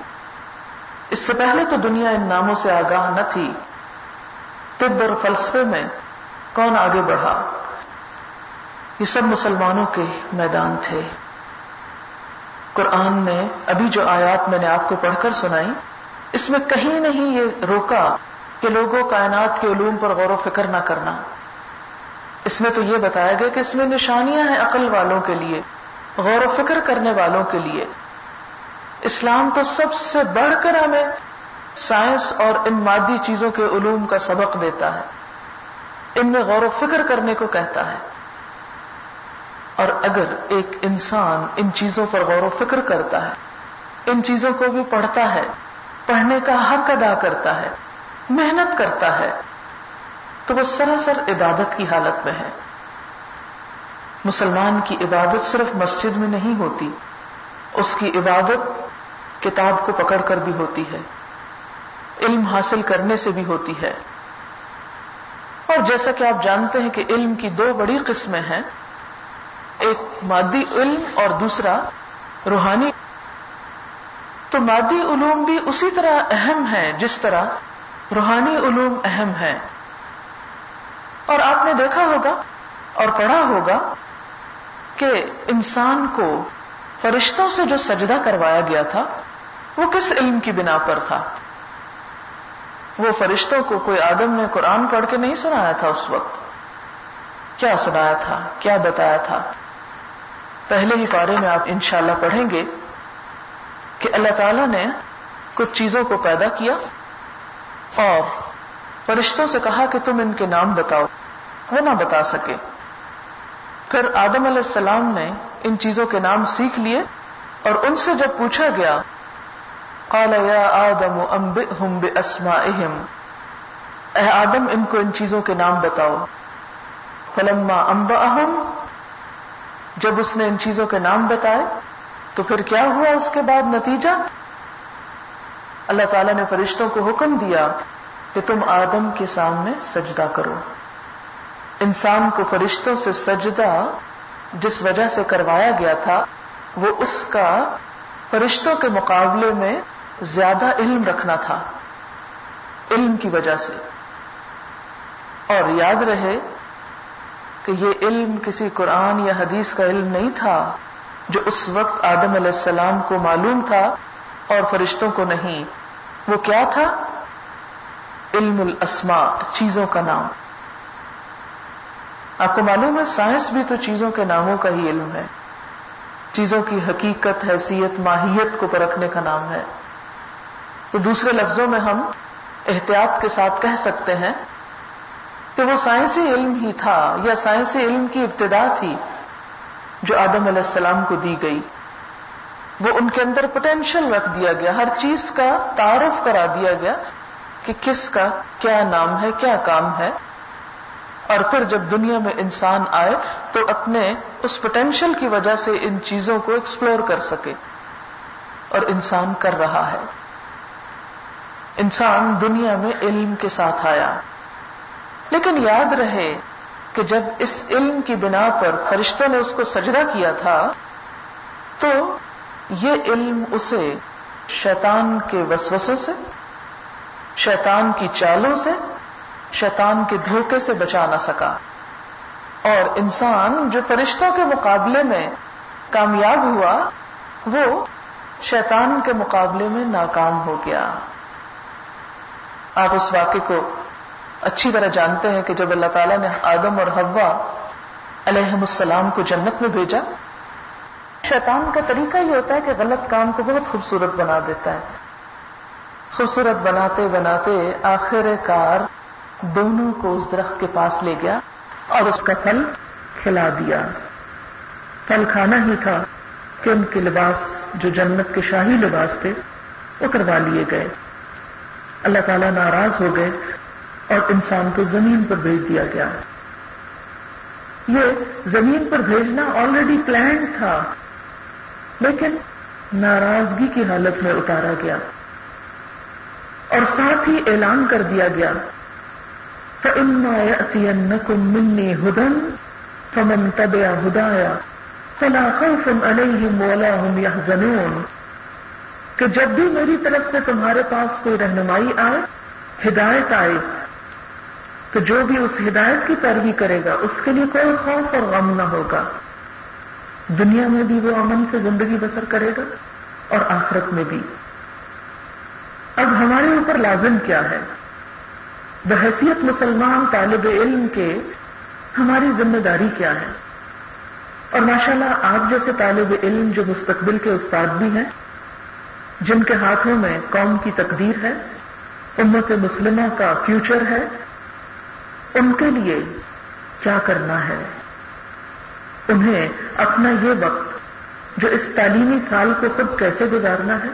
اس سے پہلے تو دنیا ان ناموں سے آگاہ نہ تھی۔ طب اور فلسفے میں کون آگے بڑھا؟ یہ سب مسلمانوں کے میدان تھے۔ قرآن نے ابھی جو آیات میں نے آپ کو پڑھ کر سنائی، اس میں کہیں نہیں یہ روکا کہ لوگوں کائنات کے علوم پر غور و فکر نہ کرنا۔ اس میں تو یہ بتایا گیا کہ اس میں نشانیاں ہیں عقل والوں کے لیے، غور و فکر کرنے والوں کے لیے۔ اسلام تو سب سے بڑھ کر ہمیں سائنس اور ان مادی چیزوں کے علوم کا سبق دیتا ہے۔ ان میں غور و فکر کرنے کو کہتا ہے۔ اور اگر ایک انسان ان چیزوں پر غور و فکر کرتا ہے، ان چیزوں کو بھی پڑھتا ہے، پڑھنے کا حق ادا کرتا ہے، محنت کرتا ہے، تو وہ سراسر عبادت کی حالت میں ہے۔ مسلمان کی عبادت صرف مسجد میں نہیں ہوتی، اس کی عبادت کتاب کو پکڑ کر بھی ہوتی ہے، علم حاصل کرنے سے بھی ہوتی ہے۔ اور جیسا کہ آپ جانتے ہیں کہ علم کی دو بڑی قسمیں ہیں ایک مادی علم اور دوسرا روحانی۔ تو مادی علوم بھی اسی طرح اہم ہے جس طرح روحانی علوم اہم ہے اور آپ نے دیکھا ہوگا اور پڑھا ہوگا کہ انسان کو فرشتوں سے جو سجدہ کروایا گیا تھا، وہ کس علم کی بنا پر تھا؟ وہ فرشتوں کو کوئی آدم نے قرآن پڑھ کے نہیں سنایا تھا اس وقت۔ کیا سنایا تھا؟ کیا بتایا تھا؟ پہلے ہی پارے میں آپ انشاءاللہ پڑھیں گے کہ اللہ تعالی نے کچھ چیزوں کو پیدا کیا اور فرشتوں سے کہا کہ تم ان کے نام بتاؤ، وہ نہ بتا سکے۔ پھر آدم علیہ السلام نے ان چیزوں کے نام سیکھ لیے اور ان سے جب پوچھا گیا، قال یا آدم انبئهم باسمائهم اے آدم ان کو ان چیزوں کے نام بتاؤ۔ فلما انبأهم جب اس نے ان چیزوں کے نام بتائے، تو پھر کیا ہوا اس کے بعد نتیجہ؟ اللہ تعالیٰ نے فرشتوں کو حکم دیا کہ تم آدم کے سامنے سجدہ کرو۔ انسان کو فرشتوں سے سجدہ جس وجہ سے کروایا گیا تھا، وہ اس کا فرشتوں کے مقابلے میں زیادہ علم رکھنا تھا، علم کی وجہ سے۔ اور یاد رہے کہ یہ علم کسی قرآن یا حدیث کا علم نہیں تھا جو اس وقت آدم علیہ السلام کو معلوم تھا اور فرشتوں کو نہیں۔ وہ کیا تھا؟ علم الاسماء، چیزوں کا نام۔ آپ کو معلوم ہے، سائنس بھی تو چیزوں کے ناموں کا ہی علم ہے۔ چیزوں کی حقیقت، حیثیت، ماہیت کو پرکھنے کا نام ہے۔ تو دوسرے لفظوں میں ہم احتیاط کے ساتھ کہہ سکتے ہیں کہ وہ سائنسی علم ہی تھا یا سائنسی علم کی ابتدا تھی جو آدم علیہ السلام کو دی گئی۔ وہ ان کے اندر پوٹینشیل رکھ دیا گیا، ہر چیز کا تعارف کرا دیا گیا کہ کس کا کیا نام ہے، کیا کام ہے۔ اور پھر جب دنیا میں انسان آئے تو اپنے اس پوٹینشیل کی وجہ سے ان چیزوں کو ایکسپلور کر سکے۔ اور انسان کر رہا ہے۔ انسان دنیا میں علم کے ساتھ آیا۔ لیکن یاد رہے کہ جب اس علم کی بنا پر فرشتوں نے اس کو سجدہ کیا تھا، تو یہ علم اسے شیطان کے وسوسوں سے، شیطان کی چالوں سے، شیطان کے دھوکے سے بچا نہ سکا۔ اور انسان جو فرشتوں کے مقابلے میں کامیاب ہوا، وہ شیطان کے مقابلے میں ناکام ہو گیا۔ آپ اس واقعے کو اچھی طرح جانتے ہیں کہ جب اللہ تعالیٰ نے آدم اور ہوا علیہ السلام کو جنت میں بھیجا، شیطان کا طریقہ یہ ہوتا ہے کہ غلط کام کو بہت خوبصورت بنا دیتا ہے۔ خوبصورت بناتے بناتے آخر کار دونوں کو اس درخت کے پاس لے گیا اور اس کا پھل کھلا دیا۔ پھل کھانا ہی تھا کہ ان کے لباس جو جنت کے شاہی لباس تھے وہ کروا لیے گئے۔ اللہ تعالیٰ ناراض ہو گئے اور انسان کو زمین پر بھیج دیا گیا۔ یہ زمین پر بھیجنا آلریڈی پلان تھا، لیکن ناراضگی کی حالت میں اتارا گیا۔ اور ساتھ ہی اعلان کر دیا گیا، فَإِنَّا مِنِّي هُدًا فَمَنْ تَبِعَ هُدَايَا فَلَا خَوْفٌ عَلَيْهِمْ وَلَا هُمْ يَحْزَنُونَ۔ کہ جب بھی میری طرف سے تمہارے پاس کوئی رہنمائی آئے، ہدایت آئے تو جو بھی اس ہدایت کی پیروی کرے گا، اس کے لیے کوئی خوف اور غم نہ ہوگا۔ دنیا میں بھی وہ امن سے زندگی بسر کرے گا اور آخرت میں بھی۔ اب ہمارے اوپر لازم کیا ہے؟ بحثیت مسلمان طالب علم کے ہماری ذمہ داری کیا ہے؟ اور ماشاءاللہ آپ جیسے طالب علم جو مستقبل کے استاد بھی ہیں، جن کے ہاتھوں میں قوم کی تقدیر ہے، امت مسلمہ کا فیوچر ہے ان کے لیے کیا کرنا ہے؟ انہیں اپنا یہ وقت جو اس تعلیمی سال کو خود کیسے گزارنا ہے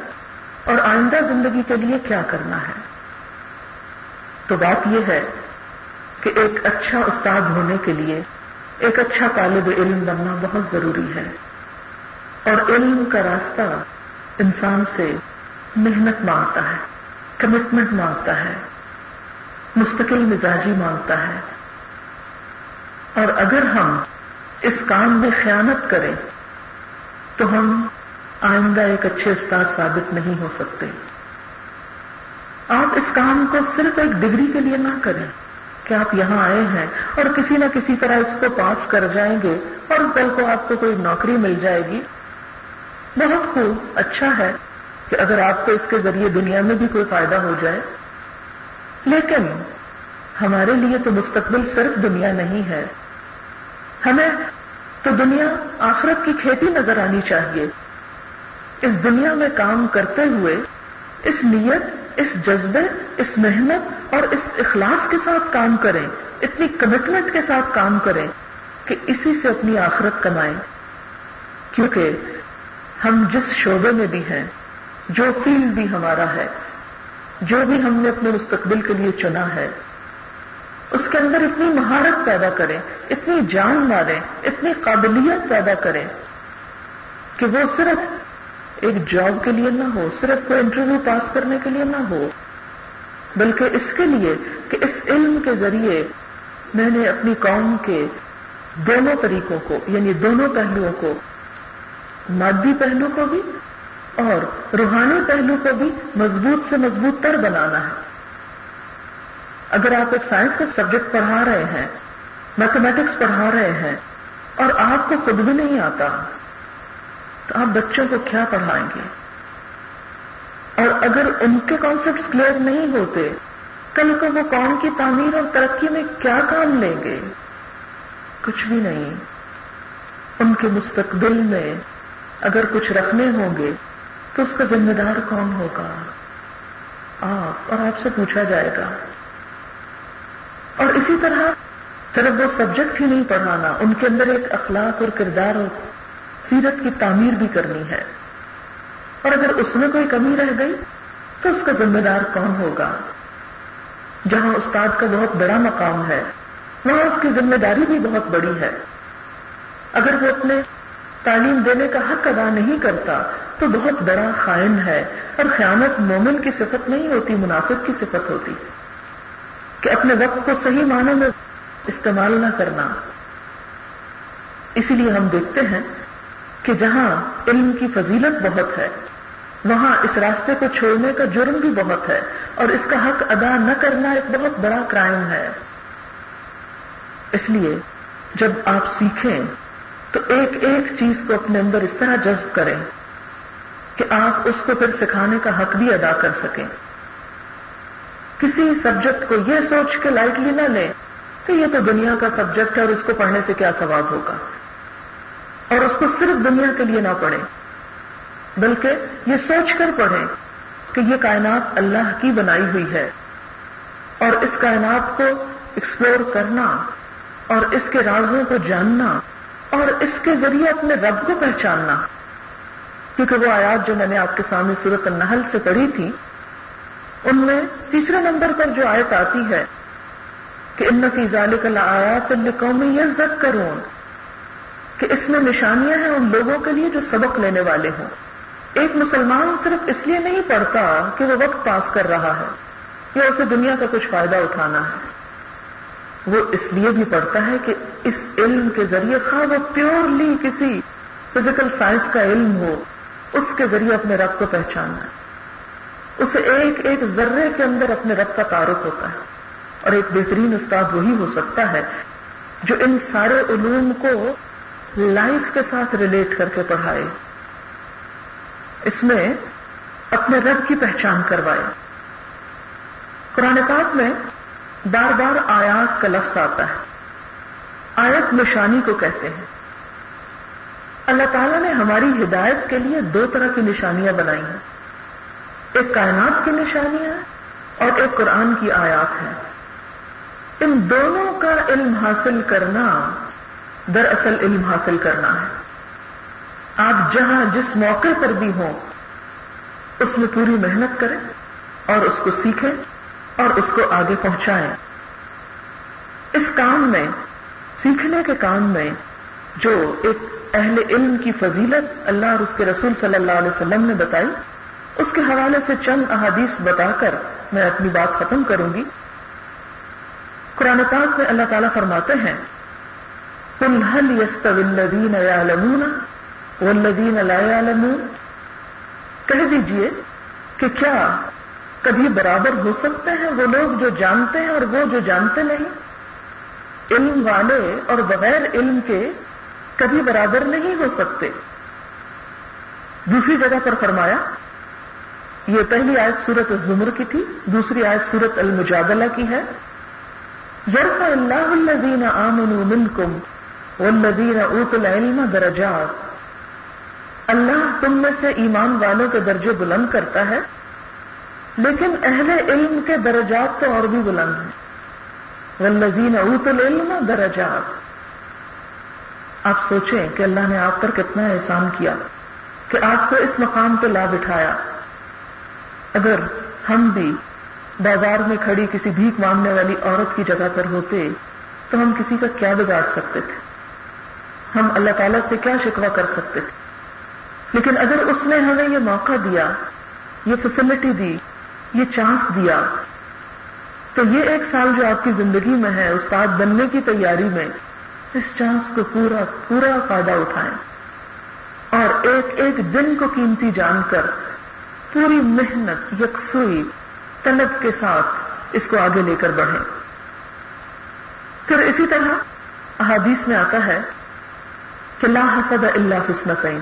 اور آئندہ زندگی کے لیے کیا کرنا ہے؟ تو بات یہ ہے کہ ایک اچھا استاد ہونے کے لیے ایک اچھا طالب علم بننا بہت ضروری ہے اور علم کا راستہ انسان سے محنت مانگتا ہے کمٹمنٹ مانگتا ہے۔ مستقل مزاجی مانگتا ہے۔ اور اگر ہم اس کام میں خیانت کریں، تو ہم آئندہ ایک اچھے استاد ثابت نہیں ہو سکتے۔ آپ اس کام کو صرف ایک ڈگری کے لیے نہ کریں۔ کہ آپ یہاں آئے ہیں اور کسی نہ کسی طرح اس کو پاس کر جائیں گے اور کل کو آپ کو کوئی نوکری مل جائے گی۔ بہت خوب اچھا ہے کہ اگر آپ کو اس کے ذریعے دنیا میں بھی کوئی فائدہ ہو جائے۔ لیکن ہمارے لیے تو مستقبل صرف دنیا نہیں ہے۔ ہمیں تو دنیا آخرت کی کھیتی نظر آنی چاہیے۔ اس دنیا میں کام کرتے ہوئے اس نیت، اس جذبے، اس محنت اور اس اخلاص کے ساتھ کام کریں۔ اتنی کمٹمنٹ کے ساتھ کام کریں کہ اسی سے اپنی آخرت کمائیں۔ کیونکہ ہم جس شعبے میں بھی ہیں، جو فیلڈ بھی ہمارا ہے جو بھی ہم نے اپنے مستقبل کے لیے چنا ہے، اس کے اندر اتنی مہارت پیدا کریں، اتنی جان ماریں، اتنی قابلیت پیدا کریں کہ وہ صرف ایک جاب کے لیے نہ ہو، صرف کوئی انٹرویو پاس کرنے کے لیے نہ ہو، بلکہ اس کے لیے کہ اس علم کے ذریعے میں نے اپنی قوم کے دونوں طریقوں کو یعنی دونوں پہلوؤں کو، مادی پہلو کو بھی اور روحانی پہلو کو بھی مضبوط سے مضبوط تر بنانا ہے۔ اگر آپ ایک سائنس کا سبجیکٹ پڑھا رہے ہیں میتھمیٹکس پڑھا رہے ہیں، اور آپ کو خود بھی نہیں آتا، تو آپ بچوں کو کیا پڑھائیں گے؟ اور اگر ان کے کانسیپٹس کلیئر نہیں ہوتے، کل کو وہ قوم کی تعمیر اور ترقی میں کیا کام لیں گے؟ کچھ بھی نہیں۔ ان کے مستقبل میں اگر کچھ رکھنے ہوں گے تو اس کا ذمہ دار کون ہوگا؟ آپ اور آپ سے پوچھا جائے گا۔ اور اسی طرح صرف وہ سبجیکٹ ہی نہیں پڑھانا، ان کے اندر ایک اخلاق اور کردار اور سیرت کی تعمیر بھی کرنی ہے۔ اور اگر اس میں کوئی کمی رہ گئی، تو اس کا ذمہ دار کون ہوگا؟ جہاں استاد کا بہت بڑا مقام ہے، وہاں اس کی ذمہ داری بھی بہت بڑی ہے۔ اگر وہ اپنے تعلیم دینے کا حق ادا نہیں کرتا تو بہت بڑا خائن ہے اور خیانت مومن کی صفت نہیں ہوتی، منافق کی صفت ہوتی۔ کہ اپنے وقت کو صحیح معنی میں استعمال نہ کرنا۔ اسی لیے ہم دیکھتے ہیں کہ جہاں علم کی فضیلت بہت ہے، وہاں اس راستے کو چھوڑنے کا جرم بھی بہت ہے اور اس کا حق ادا نہ کرنا ایک بہت بڑا کرائم ہے۔ اس لیے جب آپ سیکھیں تو ایک ایک چیز کو اپنے اندر اس طرح جذب کریں۔ کہ آپ اس کو پھر سکھانے کا حق بھی ادا کر سکیں۔ کسی سبجیکٹ کو یہ سوچ کے لائٹلی نہ لیں کہ یہ تو دنیا کا سبجیکٹ ہے اور اس کو پڑھنے سے کیا ثواب ہوگا۔ اور اس کو صرف دنیا کے لیے نہ پڑھیں، بلکہ یہ سوچ کر پڑھیں کہ یہ کائنات اللہ کی بنائی ہوئی ہے۔ اور اس کائنات کو ایکسپلور کرنا، اور اس کے رازوں کو جاننا، اور اس کے ذریعے اپنے رب کو پہچاننا۔ کیونکہ وہ آیات جو میں نے آپ کے سامنے صورت النحل سے پڑھی تھی، ان میں تیسرے نمبر پر جو آیت آتی ہے کہ ان کی ذالک آیات قومی یہ زد کروں کہ اس میں نشانیاں ہیں ان لوگوں کے لیے جو سبق لینے والے ہوں۔ ایک مسلمان صرف اس لیے نہیں پڑھتا کہ وہ وقت پاس کر رہا ہے یا اسے دنیا کا کچھ فائدہ اٹھانا ہے۔ وہ اس لیے بھی پڑھتا ہے کہ اس علم کے ذریعے خواہ وہ پیورلی کسی فزیکل سائنس کا علم ہو اس کے ذریعے اپنے رب کو پہچاننا ہے۔ اسے ایک ایک ذرے کے اندر اپنے رب کا تعارف ہوتا ہے۔ اور ایک بہترین استاد وہی ہو سکتا ہے جو ان سارے علوم کو لائف کے ساتھ ریلیٹ کر کے پڑھائے۔ اس میں اپنے رب کی پہچان کروائے۔ قرآن پاک میں بار بار آیات کا لفظ آتا ہے۔ آیت نشانی کو کہتے ہیں۔ اللہ تعالیٰ نے ہماری ہدایت کے لیے دو طرح کی نشانیاں بنائی ہیں۔ ایک کائنات کی نشانی ہے اور ایک قرآن کی آیات ہے ان دونوں کا علم حاصل کرنا دراصل علم حاصل کرنا ہے۔ آپ جہاں جس موقع پر بھی ہوں، اس میں پوری محنت کریں اور اس کو سیکھیں اور اس کو آگے پہنچائیں۔ اس کام میں، سیکھنے کے کام میں جو ایک اہل علم کی فضیلت اللہ اور اس کے رسول صلی اللہ علیہ وسلم نے بتائی۔ اس کے حوالے سے چند احادیث بتا کر میں اپنی بات ختم کروں گی۔ قرآن پاک میں اللہ تعالیٰ فرماتے ہیں کہہ دیجیے کہ کیا کبھی برابر ہو سکتے ہیں وہ لوگ جو جانتے ہیں اور وہ جو جانتے نہیں؟ علم والے اور بغیر علم کے کبھی برابر نہیں ہو سکتے۔ دوسری جگہ پر فرمایا، یہ پہلی آیت سورت الزمر کی تھی، دوسری آیت سورت المجادلہ کی ہے۔ یرف اللہ الزین آمن منکم والذین اوت العلم درجات اللہ تم میں سے ایمان والوں کے درجے بلند کرتا ہے، لیکن اہل علم کے درجات تو اور بھی بلند ہیں۔ والذین اوت العلم درجات آپ سوچیں کہ اللہ نے آپ پر کتنا احسان کیا کہ آپ کو اس مقام پہ لا بٹھایا اگر ہم بھی بازار میں کھڑی کسی بھیک مانگنے والی عورت کی جگہ پر ہوتے تو ہم کسی کا کیا بگاڑ سکتے تھے؟ ہم اللہ تعالیٰ سے کیا شکوا کر سکتے تھے؟ لیکن اگر اس نے ہمیں یہ موقع دیا، یہ فیسلٹی دی، یہ چانس دیا، تو یہ ایک سال جو آپ کی زندگی میں ہے، استاد بننے کی تیاری میں اس چانس کو پورا پورا فائدہ اٹھائیں اور ایک ایک دن کو قیمتی جان کر پوری محنت، یکسوئی، طلب کے ساتھ اس کو آگے لے کر بڑھیں۔ پھر اسی طرح احادیث میں آتا ہے کہ لا حسد اللہ فسنتین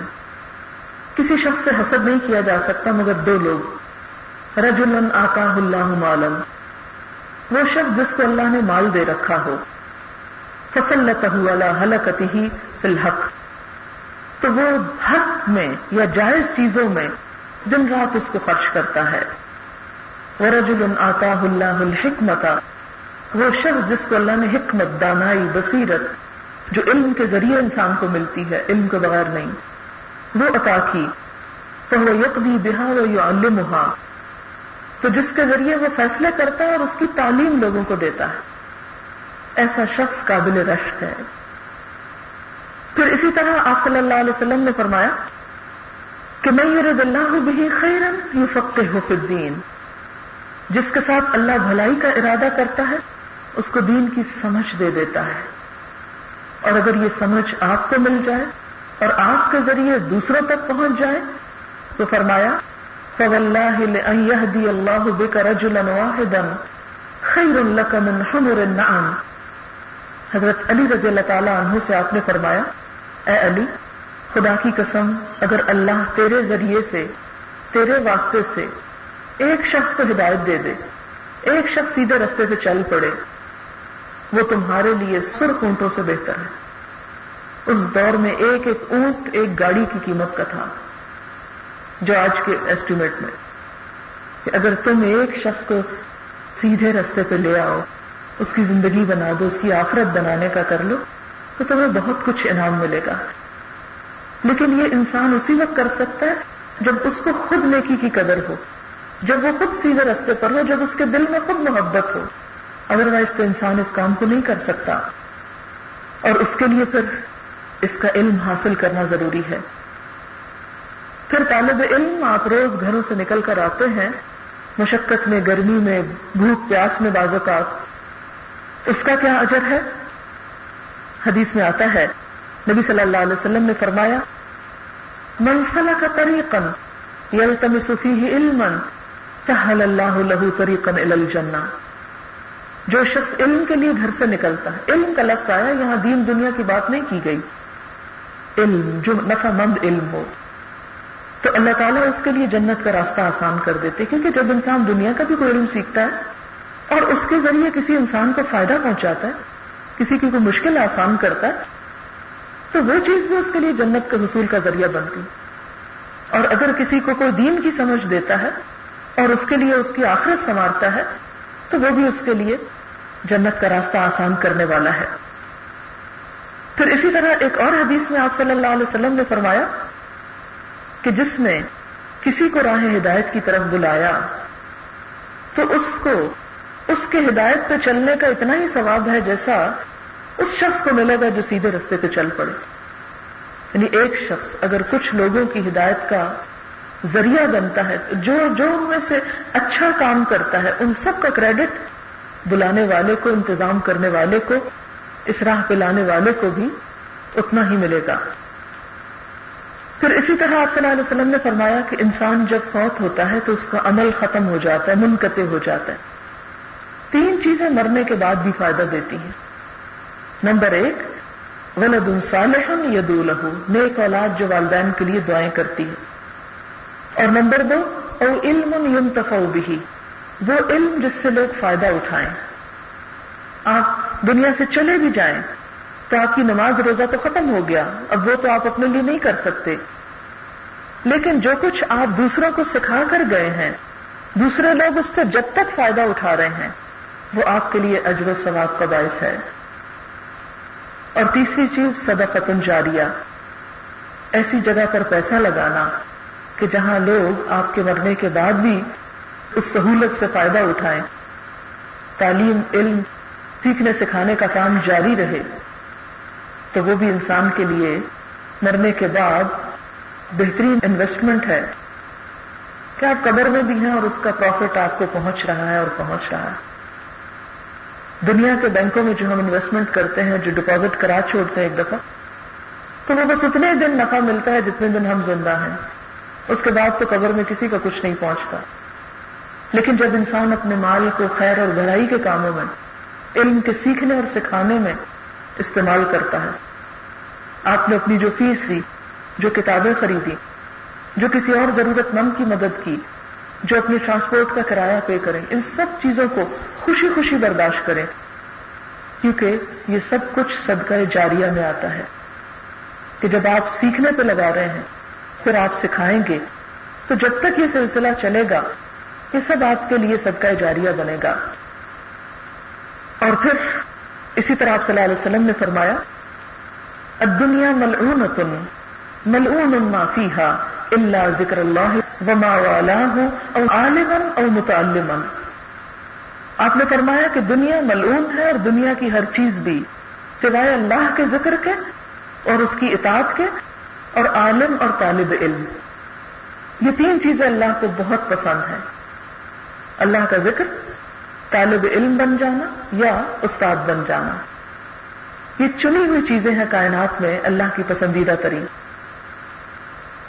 کسی شخص سے حسد نہیں کیا جا سکتا مگر دو لوگ۔ رجل آتا اللہ معلوم وہ شخص جس کو اللہ نے مال دے رکھا ہو۔ فصل اللہ حلقتی ہی فی الحق۔ تو وہ حق میں یا جائز چیزوں میں دن رات اس کو خرچ کرتا ہے۔ وہ رجل آتا اللہ الحکمت وہ شخص جس کو اللہ نے حکمت، دانائی، بصیرت، جو علم کے ذریعے انسان کو ملتی ہے، علم کے بغیر نہیں۔ وہ عطا کی۔ تو وہ یقبی بہا و یو تو جس کے ذریعے وہ فیصلے کرتا ہے اور اس کی تعلیم لوگوں کو دیتا ہے۔ ایسا شخص قابل رشک ہے۔ پھر اسی طرح آپ صلی اللہ علیہ وسلم نے فرمایا کہ میں یہ اللہ بھی خیرن یو فقتے ہو الدین۔ جس کے ساتھ اللہ بھلائی کا ارادہ کرتا ہے، اس کو دین کی سمجھ دے دیتا ہے۔ اور اگر یہ سمجھ آپ کو مل جائے اور آپ کے ذریعے دوسروں تک پہنچ جائے، تو فرمایا فو اللہ دی اللہ بک رجلا واحدا خیر لک من حمر النعام حضرت علی رضی اللہ تعالی عنہ سے آپ نے فرمایا، اے علی، خدا کی قسم، اگر اللہ تیرے ذریعے سے، تیرے واسطے سے ایک شخص کو ہدایت دے دے، ایک شخص سیدھے رستے پہ چل پڑے، وہ تمہارے لیے سرخ اونٹوں سے بہتر ہے. اس دور میں ایک ایک اونٹ، ایک گاڑی کی قیمت کا تھا، جو آج کے ایسٹیمیٹ میں کہ اگر تم ایک شخص کو سیدھے رستے پہ لے آؤ اس کی زندگی بنا دو، اس کی آخرت بنانے کا کر لو، تو تمہیں بہت کچھ انعام ملے گا۔ لیکن یہ انسان اسی وقت کر سکتا ہے جب اس کو خود نیکی کی قدر ہو، جب وہ خود سیدھے رستے پر ہو، جب اس کے دل میں خود محبت ہو۔ ادروائز تو انسان اس کام کو نہیں کر سکتا۔ اور اس کے لیے پھر اس کا علم حاصل کرنا ضروری ہے۔ پھر طالب علم آپ روز گھروں سے نکل کر آتے ہیں، مشقت میں، گرمی میں، بھوک، پیاس میں بازوقات اس کا کیا اجر ہے؟ حدیث میں آتا ہے، نبی صلی اللہ علیہ وسلم نے فرمایا منسلہ کا طریقن یلتم صفی علم چہل اللہ لہو طریقن الجنہ. جو شخص علم کے لیے گھر سے نکلتا ہے، علم کا لفظ آیا، یہاں دین دنیا کی بات نہیں کی گئی۔ علم، جو نفع مند علم ہو، تو اللہ تعالیٰ اس کے لیے جنت کا راستہ آسان کر دیتے، کیونکہ جب انسان دنیا کا بھی کوئی علم سیکھتا ہے اور اس کے ذریعے کسی انسان کو فائدہ پہنچاتا ہے، کسی کی کوئی مشکل آسان کرتا ہے، تو وہ چیز بھی اس کے لیے جنت کے حصول کا ذریعہ بنتی۔ اور اگر کسی کو کوئی دین کی سمجھ دیتا ہے اور اس کے لیے اس کی آخرت سنوارتا ہے، تو وہ بھی اس کے لیے جنت کا راستہ آسان کرنے والا ہے۔ پھر اسی طرح ایک اور حدیث میں آپ صلی اللہ علیہ وسلم نے فرمایا کہ جس نے کسی کو راہ ہدایت کی طرف بلایا، تو اس کو اس کے ہدایت پہ چلنے کا اتنا ہی ثواب ہے جیسا اس شخص کو ملے گا جو سیدھے رستے پہ چل پڑے۔ یعنی ایک شخص اگر کچھ لوگوں کی ہدایت کا ذریعہ بنتا ہے، جو جو ان میں سے اچھا کام کرتا ہے، ان سب کا کریڈٹ بلانے والے کو، انتظام کرنے والے کو، اس راہ پہ لانے والے کو بھی اتنا ہی ملے گا۔ پھر اسی طرح آپ صلی اللہ علیہ وسلم نے فرمایا کہ انسان جب فوت ہوتا ہے تو اس کا عمل ختم ہو جاتا ہے، منقطع ہو جاتا ہے۔ تین چیزیں مرنے کے بعد بھی فائدہ دیتی ہیں۔ نمبر ایک ولد صالح ید لہو نیک اولاد جو والدین کے لیے دعائیں کرتی ہے اور نمبر دو، او علم ينتفع به وہ علم جس سے لوگ فائدہ اٹھائیں۔ آپ دنیا سے چلے بھی جائیں تو آپ کی نماز روزہ تو ختم ہو گیا، اب وہ تو آپ اپنے لیے نہیں کر سکتے۔ لیکن جو کچھ آپ دوسروں کو سکھا کر گئے ہیں، دوسرے لوگ اس سے جب تک فائدہ اٹھا رہے ہیں وہ آپ کے لیے اجر و ثواب کا باعث ہے۔ اور تیسری چیز صدقت جاریہ۔ ایسی جگہ پر پیسہ لگانا کہ جہاں لوگ آپ کے مرنے کے بعد بھی اس سہولت سے فائدہ اٹھائیں۔ تعلیم، علم، سیکھنے، سکھانے کا کام جاری رہے۔ تو وہ بھی انسان کے لیے مرنے کے بعد بہترین انویسٹمنٹ ہے۔ کہ آپ قبر میں بھی ہیں اور اس کا پروفٹ آپ کو پہنچ رہا ہے اور پہنچ رہا ہے؟ دنیا کے بینکوں میں جو ہم انویسٹمنٹ کرتے ہیں، جو ڈپازٹ کرا چھوڑتے ہیں ایک دفعہ، تو وہ بس اتنے دن نفع ملتا ہے جتنے دن ہم زندہ ہیں۔ اس کے بعد تو قبر میں کسی کا کچھ نہیں پہنچتا۔ لیکن جب انسان اپنے مال کو خیر اور بھلائی کے کاموں میں، علم کے سیکھنے اور سکھانے میں استعمال کرتا ہے۔ آپ نے اپنی جو فیس لی، جو کتابیں خریدی جو کسی اور ضرورت مند کی مدد کی جو اپنی ٹرانسپورٹ کا کرایہ پے کریں، ان سب چیزوں کو خوشی خوشی برداشت کریں، کیونکہ یہ سب کچھ صدقہ جاریہ میں آتا ہے۔ کہ جب آپ سیکھنے پہ لگا رہے ہیں، پھر آپ سکھائیں گے، تو جب تک یہ سلسلہ چلے گا، یہ سب آپ کے لیے صدقہ جاریہ بنے گا۔ اور پھر اسی طرح آپ صلی اللہ علیہ وسلم نے فرمایا، الدنیا ملعون تن ملعون ما فیها الا ذکر اللہ وما والاه او عالما او متعلما۔ آپ نے فرمایا کہ دنیا ملعون ہے اور دنیا کی ہر چیز بھی، سوائے اللہ کے ذکر کے اور اس کی اطاعت کے اور عالم اور طالب علم۔ یہ تین چیزیں اللہ کو بہت پسند ہیں۔ اللہ کا ذکر، طالب علم بن جانا یا استاد بن جانا۔ یہ چنی ہوئی چیزیں ہیں کائنات میں اللہ کی پسندیدہ ترین۔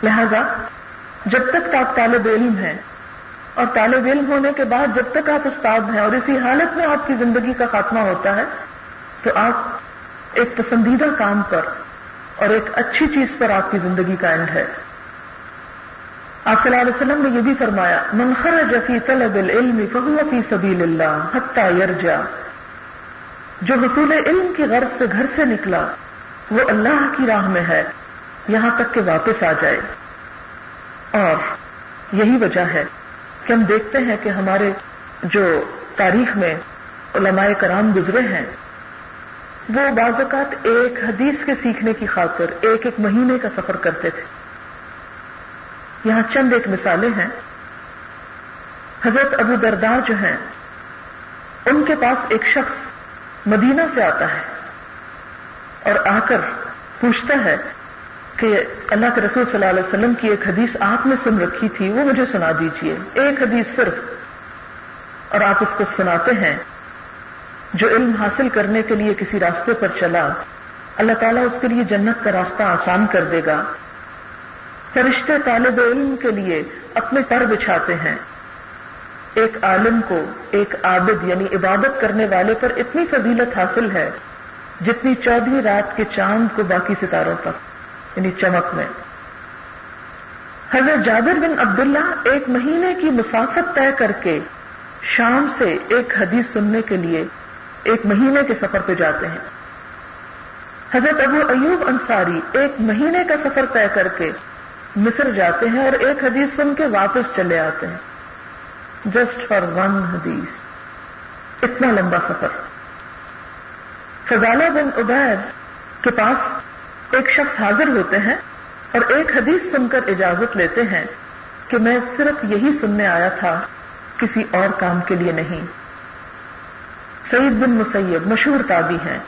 لہذا جب تک آپ طالب علم ہیں، اور طالب علم ہونے کے بعد جب تک آپ استاد ہیں اور اسی حالت میں آپ کی زندگی کا خاتمہ ہوتا ہے، تو آپ ایک پسندیدہ کام پر اور ایک اچھی چیز پر آپ کی زندگی کا اینڈ ہے۔ آپ صلی اللہ علیہ وسلم نے یہ بھی فرمایا، من خرج فی طلب العلم فهو فی سبیل اللہ حتی یرجع. جو حصول علم کی غرض سے گھر سے نکلا، وہ اللہ کی راہ میں ہے، یہاں تک کہ واپس آ جائے۔ اور یہی وجہ ہے کہ ہم دیکھتے ہیں کہ ہمارے جو تاریخ میں علماء کرام گزرے ہیں، وہ بعض اوقات ایک حدیث کے سیکھنے کی خاطر ایک ایک مہینے کا سفر کرتے تھے۔ یہاں چند ایک مثالیں ہیں۔ حضرت ابو دردار جو ہیں، ان کے پاس ایک شخص مدینہ سے آتا ہے اور آ کر پوچھتا ہے کہ اللہ کے رسول صلی اللہ علیہ وسلم کی ایک حدیث آپ نے سن رکھی تھی، وہ مجھے سنا دیجیے۔ ایک حدیث صرف، اور آپ اس کو سناتے ہیں۔ جو علم حاصل کرنے کے لیے کسی راستے پر چلا، اللہ تعالیٰ اس کے لیے جنت کا راستہ آسان کر دے گا۔ فرشتے طالب علم کے لیے اپنے پر بچھاتے ہیں۔ ایک عالم کو ایک عابد یعنی عبادت کرنے والے پر اتنی فضیلت حاصل ہے جتنی چودہویں رات کے چاند کو باقی ستاروں پر۔ یعنی چمک میں۔ حضرت جابر بن عبداللہ ایک مہینے کی مسافت طے کر کے شام سے ایک حدیث سننے کے لیے ایک مہینے کے سفر پہ جاتے ہیں۔ حضرت ابو ایوب انصاری ایک مہینے کا سفر طے کر کے مصر جاتے ہیں اور ایک حدیث سن کے واپس چلے آتے ہیں۔ جسٹ فار ون حدیث۔ اتنا لمبا سفر۔ فضالہ بن عبید کے پاس ایک شخص حاضر ہوتے ہیں اور ایک حدیث سن کر اجازت لیتے ہیں کہ میں صرف یہی سننے آیا تھا، کسی اور کام کے لیے نہیں۔ سعید بن مسیب مشہور تابی ہیں۔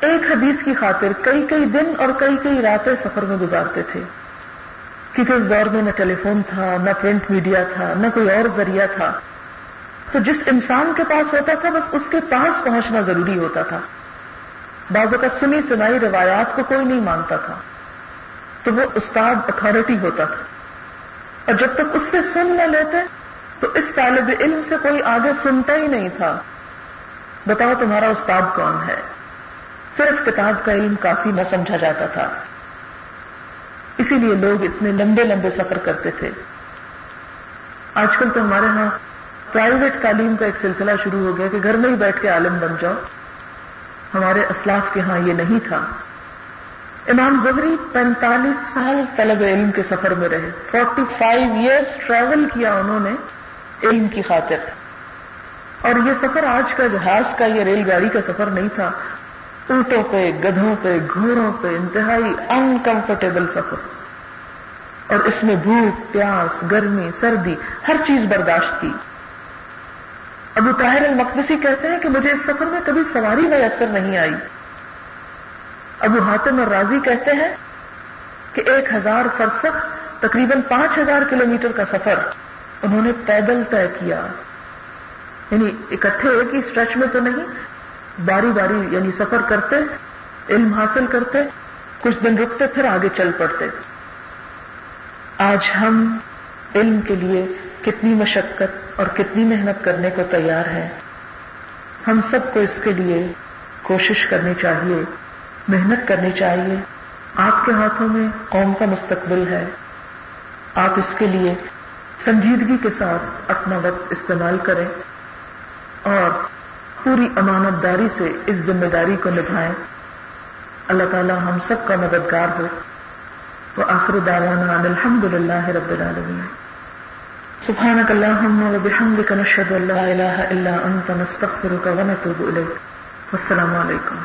ایک حدیث کی خاطر کئی کئی دن اور کئی کئی راتیں سفر میں گزارتے تھے۔ کیونکہ اس دور میں نہ ٹیلی فون تھا، نہ پرنٹ میڈیا تھا، نہ کوئی اور ذریعہ تھا۔ تو جس انسان کے پاس ہوتا تھا، بس اس کے پاس پہنچنا ضروری ہوتا تھا۔ بعضوں کا سنی سنائی روایات کو کوئی نہیں مانتا تھا، تو وہ استاد اتارٹی ہوتا تھا۔ اور جب تک اس سے سن نہ لیتے، تو اس طالب علم سے کوئی آگے سنتا ہی نہیں تھا۔ بتاؤ تمہارا استاد کون ہے؟ صرف کتاب کا علم کافی نہ سمجھا جاتا تھا۔ اسی لیے لوگ اتنے لمبے لمبے سفر کرتے تھے۔ آج کل تو ہمارے ہاں پرائیویٹ تعلیم کا ایک سلسلہ شروع ہو گیا کہ گھر میں ہی بیٹھ کے عالم بن جاؤ۔ ہمارے اسلاف کے ہاں یہ نہیں تھا۔ امام زہری پینتالیس سال طلب علم کے سفر میں رہے۔ فورٹی فائیو ایئرس ٹریول کیا انہوں نے علم کی خاطر۔ اور یہ سفر آج کا جہاز کا، یہ ریل گاڑی کا سفر نہیں تھا۔ اونٹوں پہ، گدھوں پہ، گھوڑوں پہ، انتہائی انکمفرٹیبل سفر۔ اور اس میں بھوک، پیاس، گرمی، سردی، ہر چیز برداشت کی۔ ابو طاہر المقدسی کہتے ہیں کہ مجھے اس سفر میں کبھی سواری میسر نہیں آئی۔ ابو حاتم اور راضی کہتے ہیں کہ ایک ہزار فرسخ تقریباً پانچ ہزار کلومیٹر کا سفر انہوں نے پیدل طے کیا۔ یعنی اکٹھے ایک ہی اسٹریچ میں تو نہیں، باری باری یعنی سفر کرتے، علم حاصل کرتے، کچھ دن رکتے، پھر آگے چل پڑتے۔ آج ہم علم کے لیے کتنی مشقت اور کتنی محنت کرنے کو تیار ہیں ہم سب کو اس کے لیے کوشش کرنی چاہیے، محنت کرنی چاہیے۔ آپ کے ہاتھوں میں قوم کا مستقبل ہے۔ آپ اس کے لیے سنجیدگی کے ساتھ اپنا وقت استعمال کریں اور پوری امانت داری سے اس ذمہ داری کو نبھائیں۔ اللہ تعالی ہم سب کا مددگار ہو۔ تو آخر دارانا الحمد للہ رب العالمین۔ سبحانك اللهم وبحمدك نشهد ان لا اله الا انت نستغفرك ونتوب اليك والسلام علیکم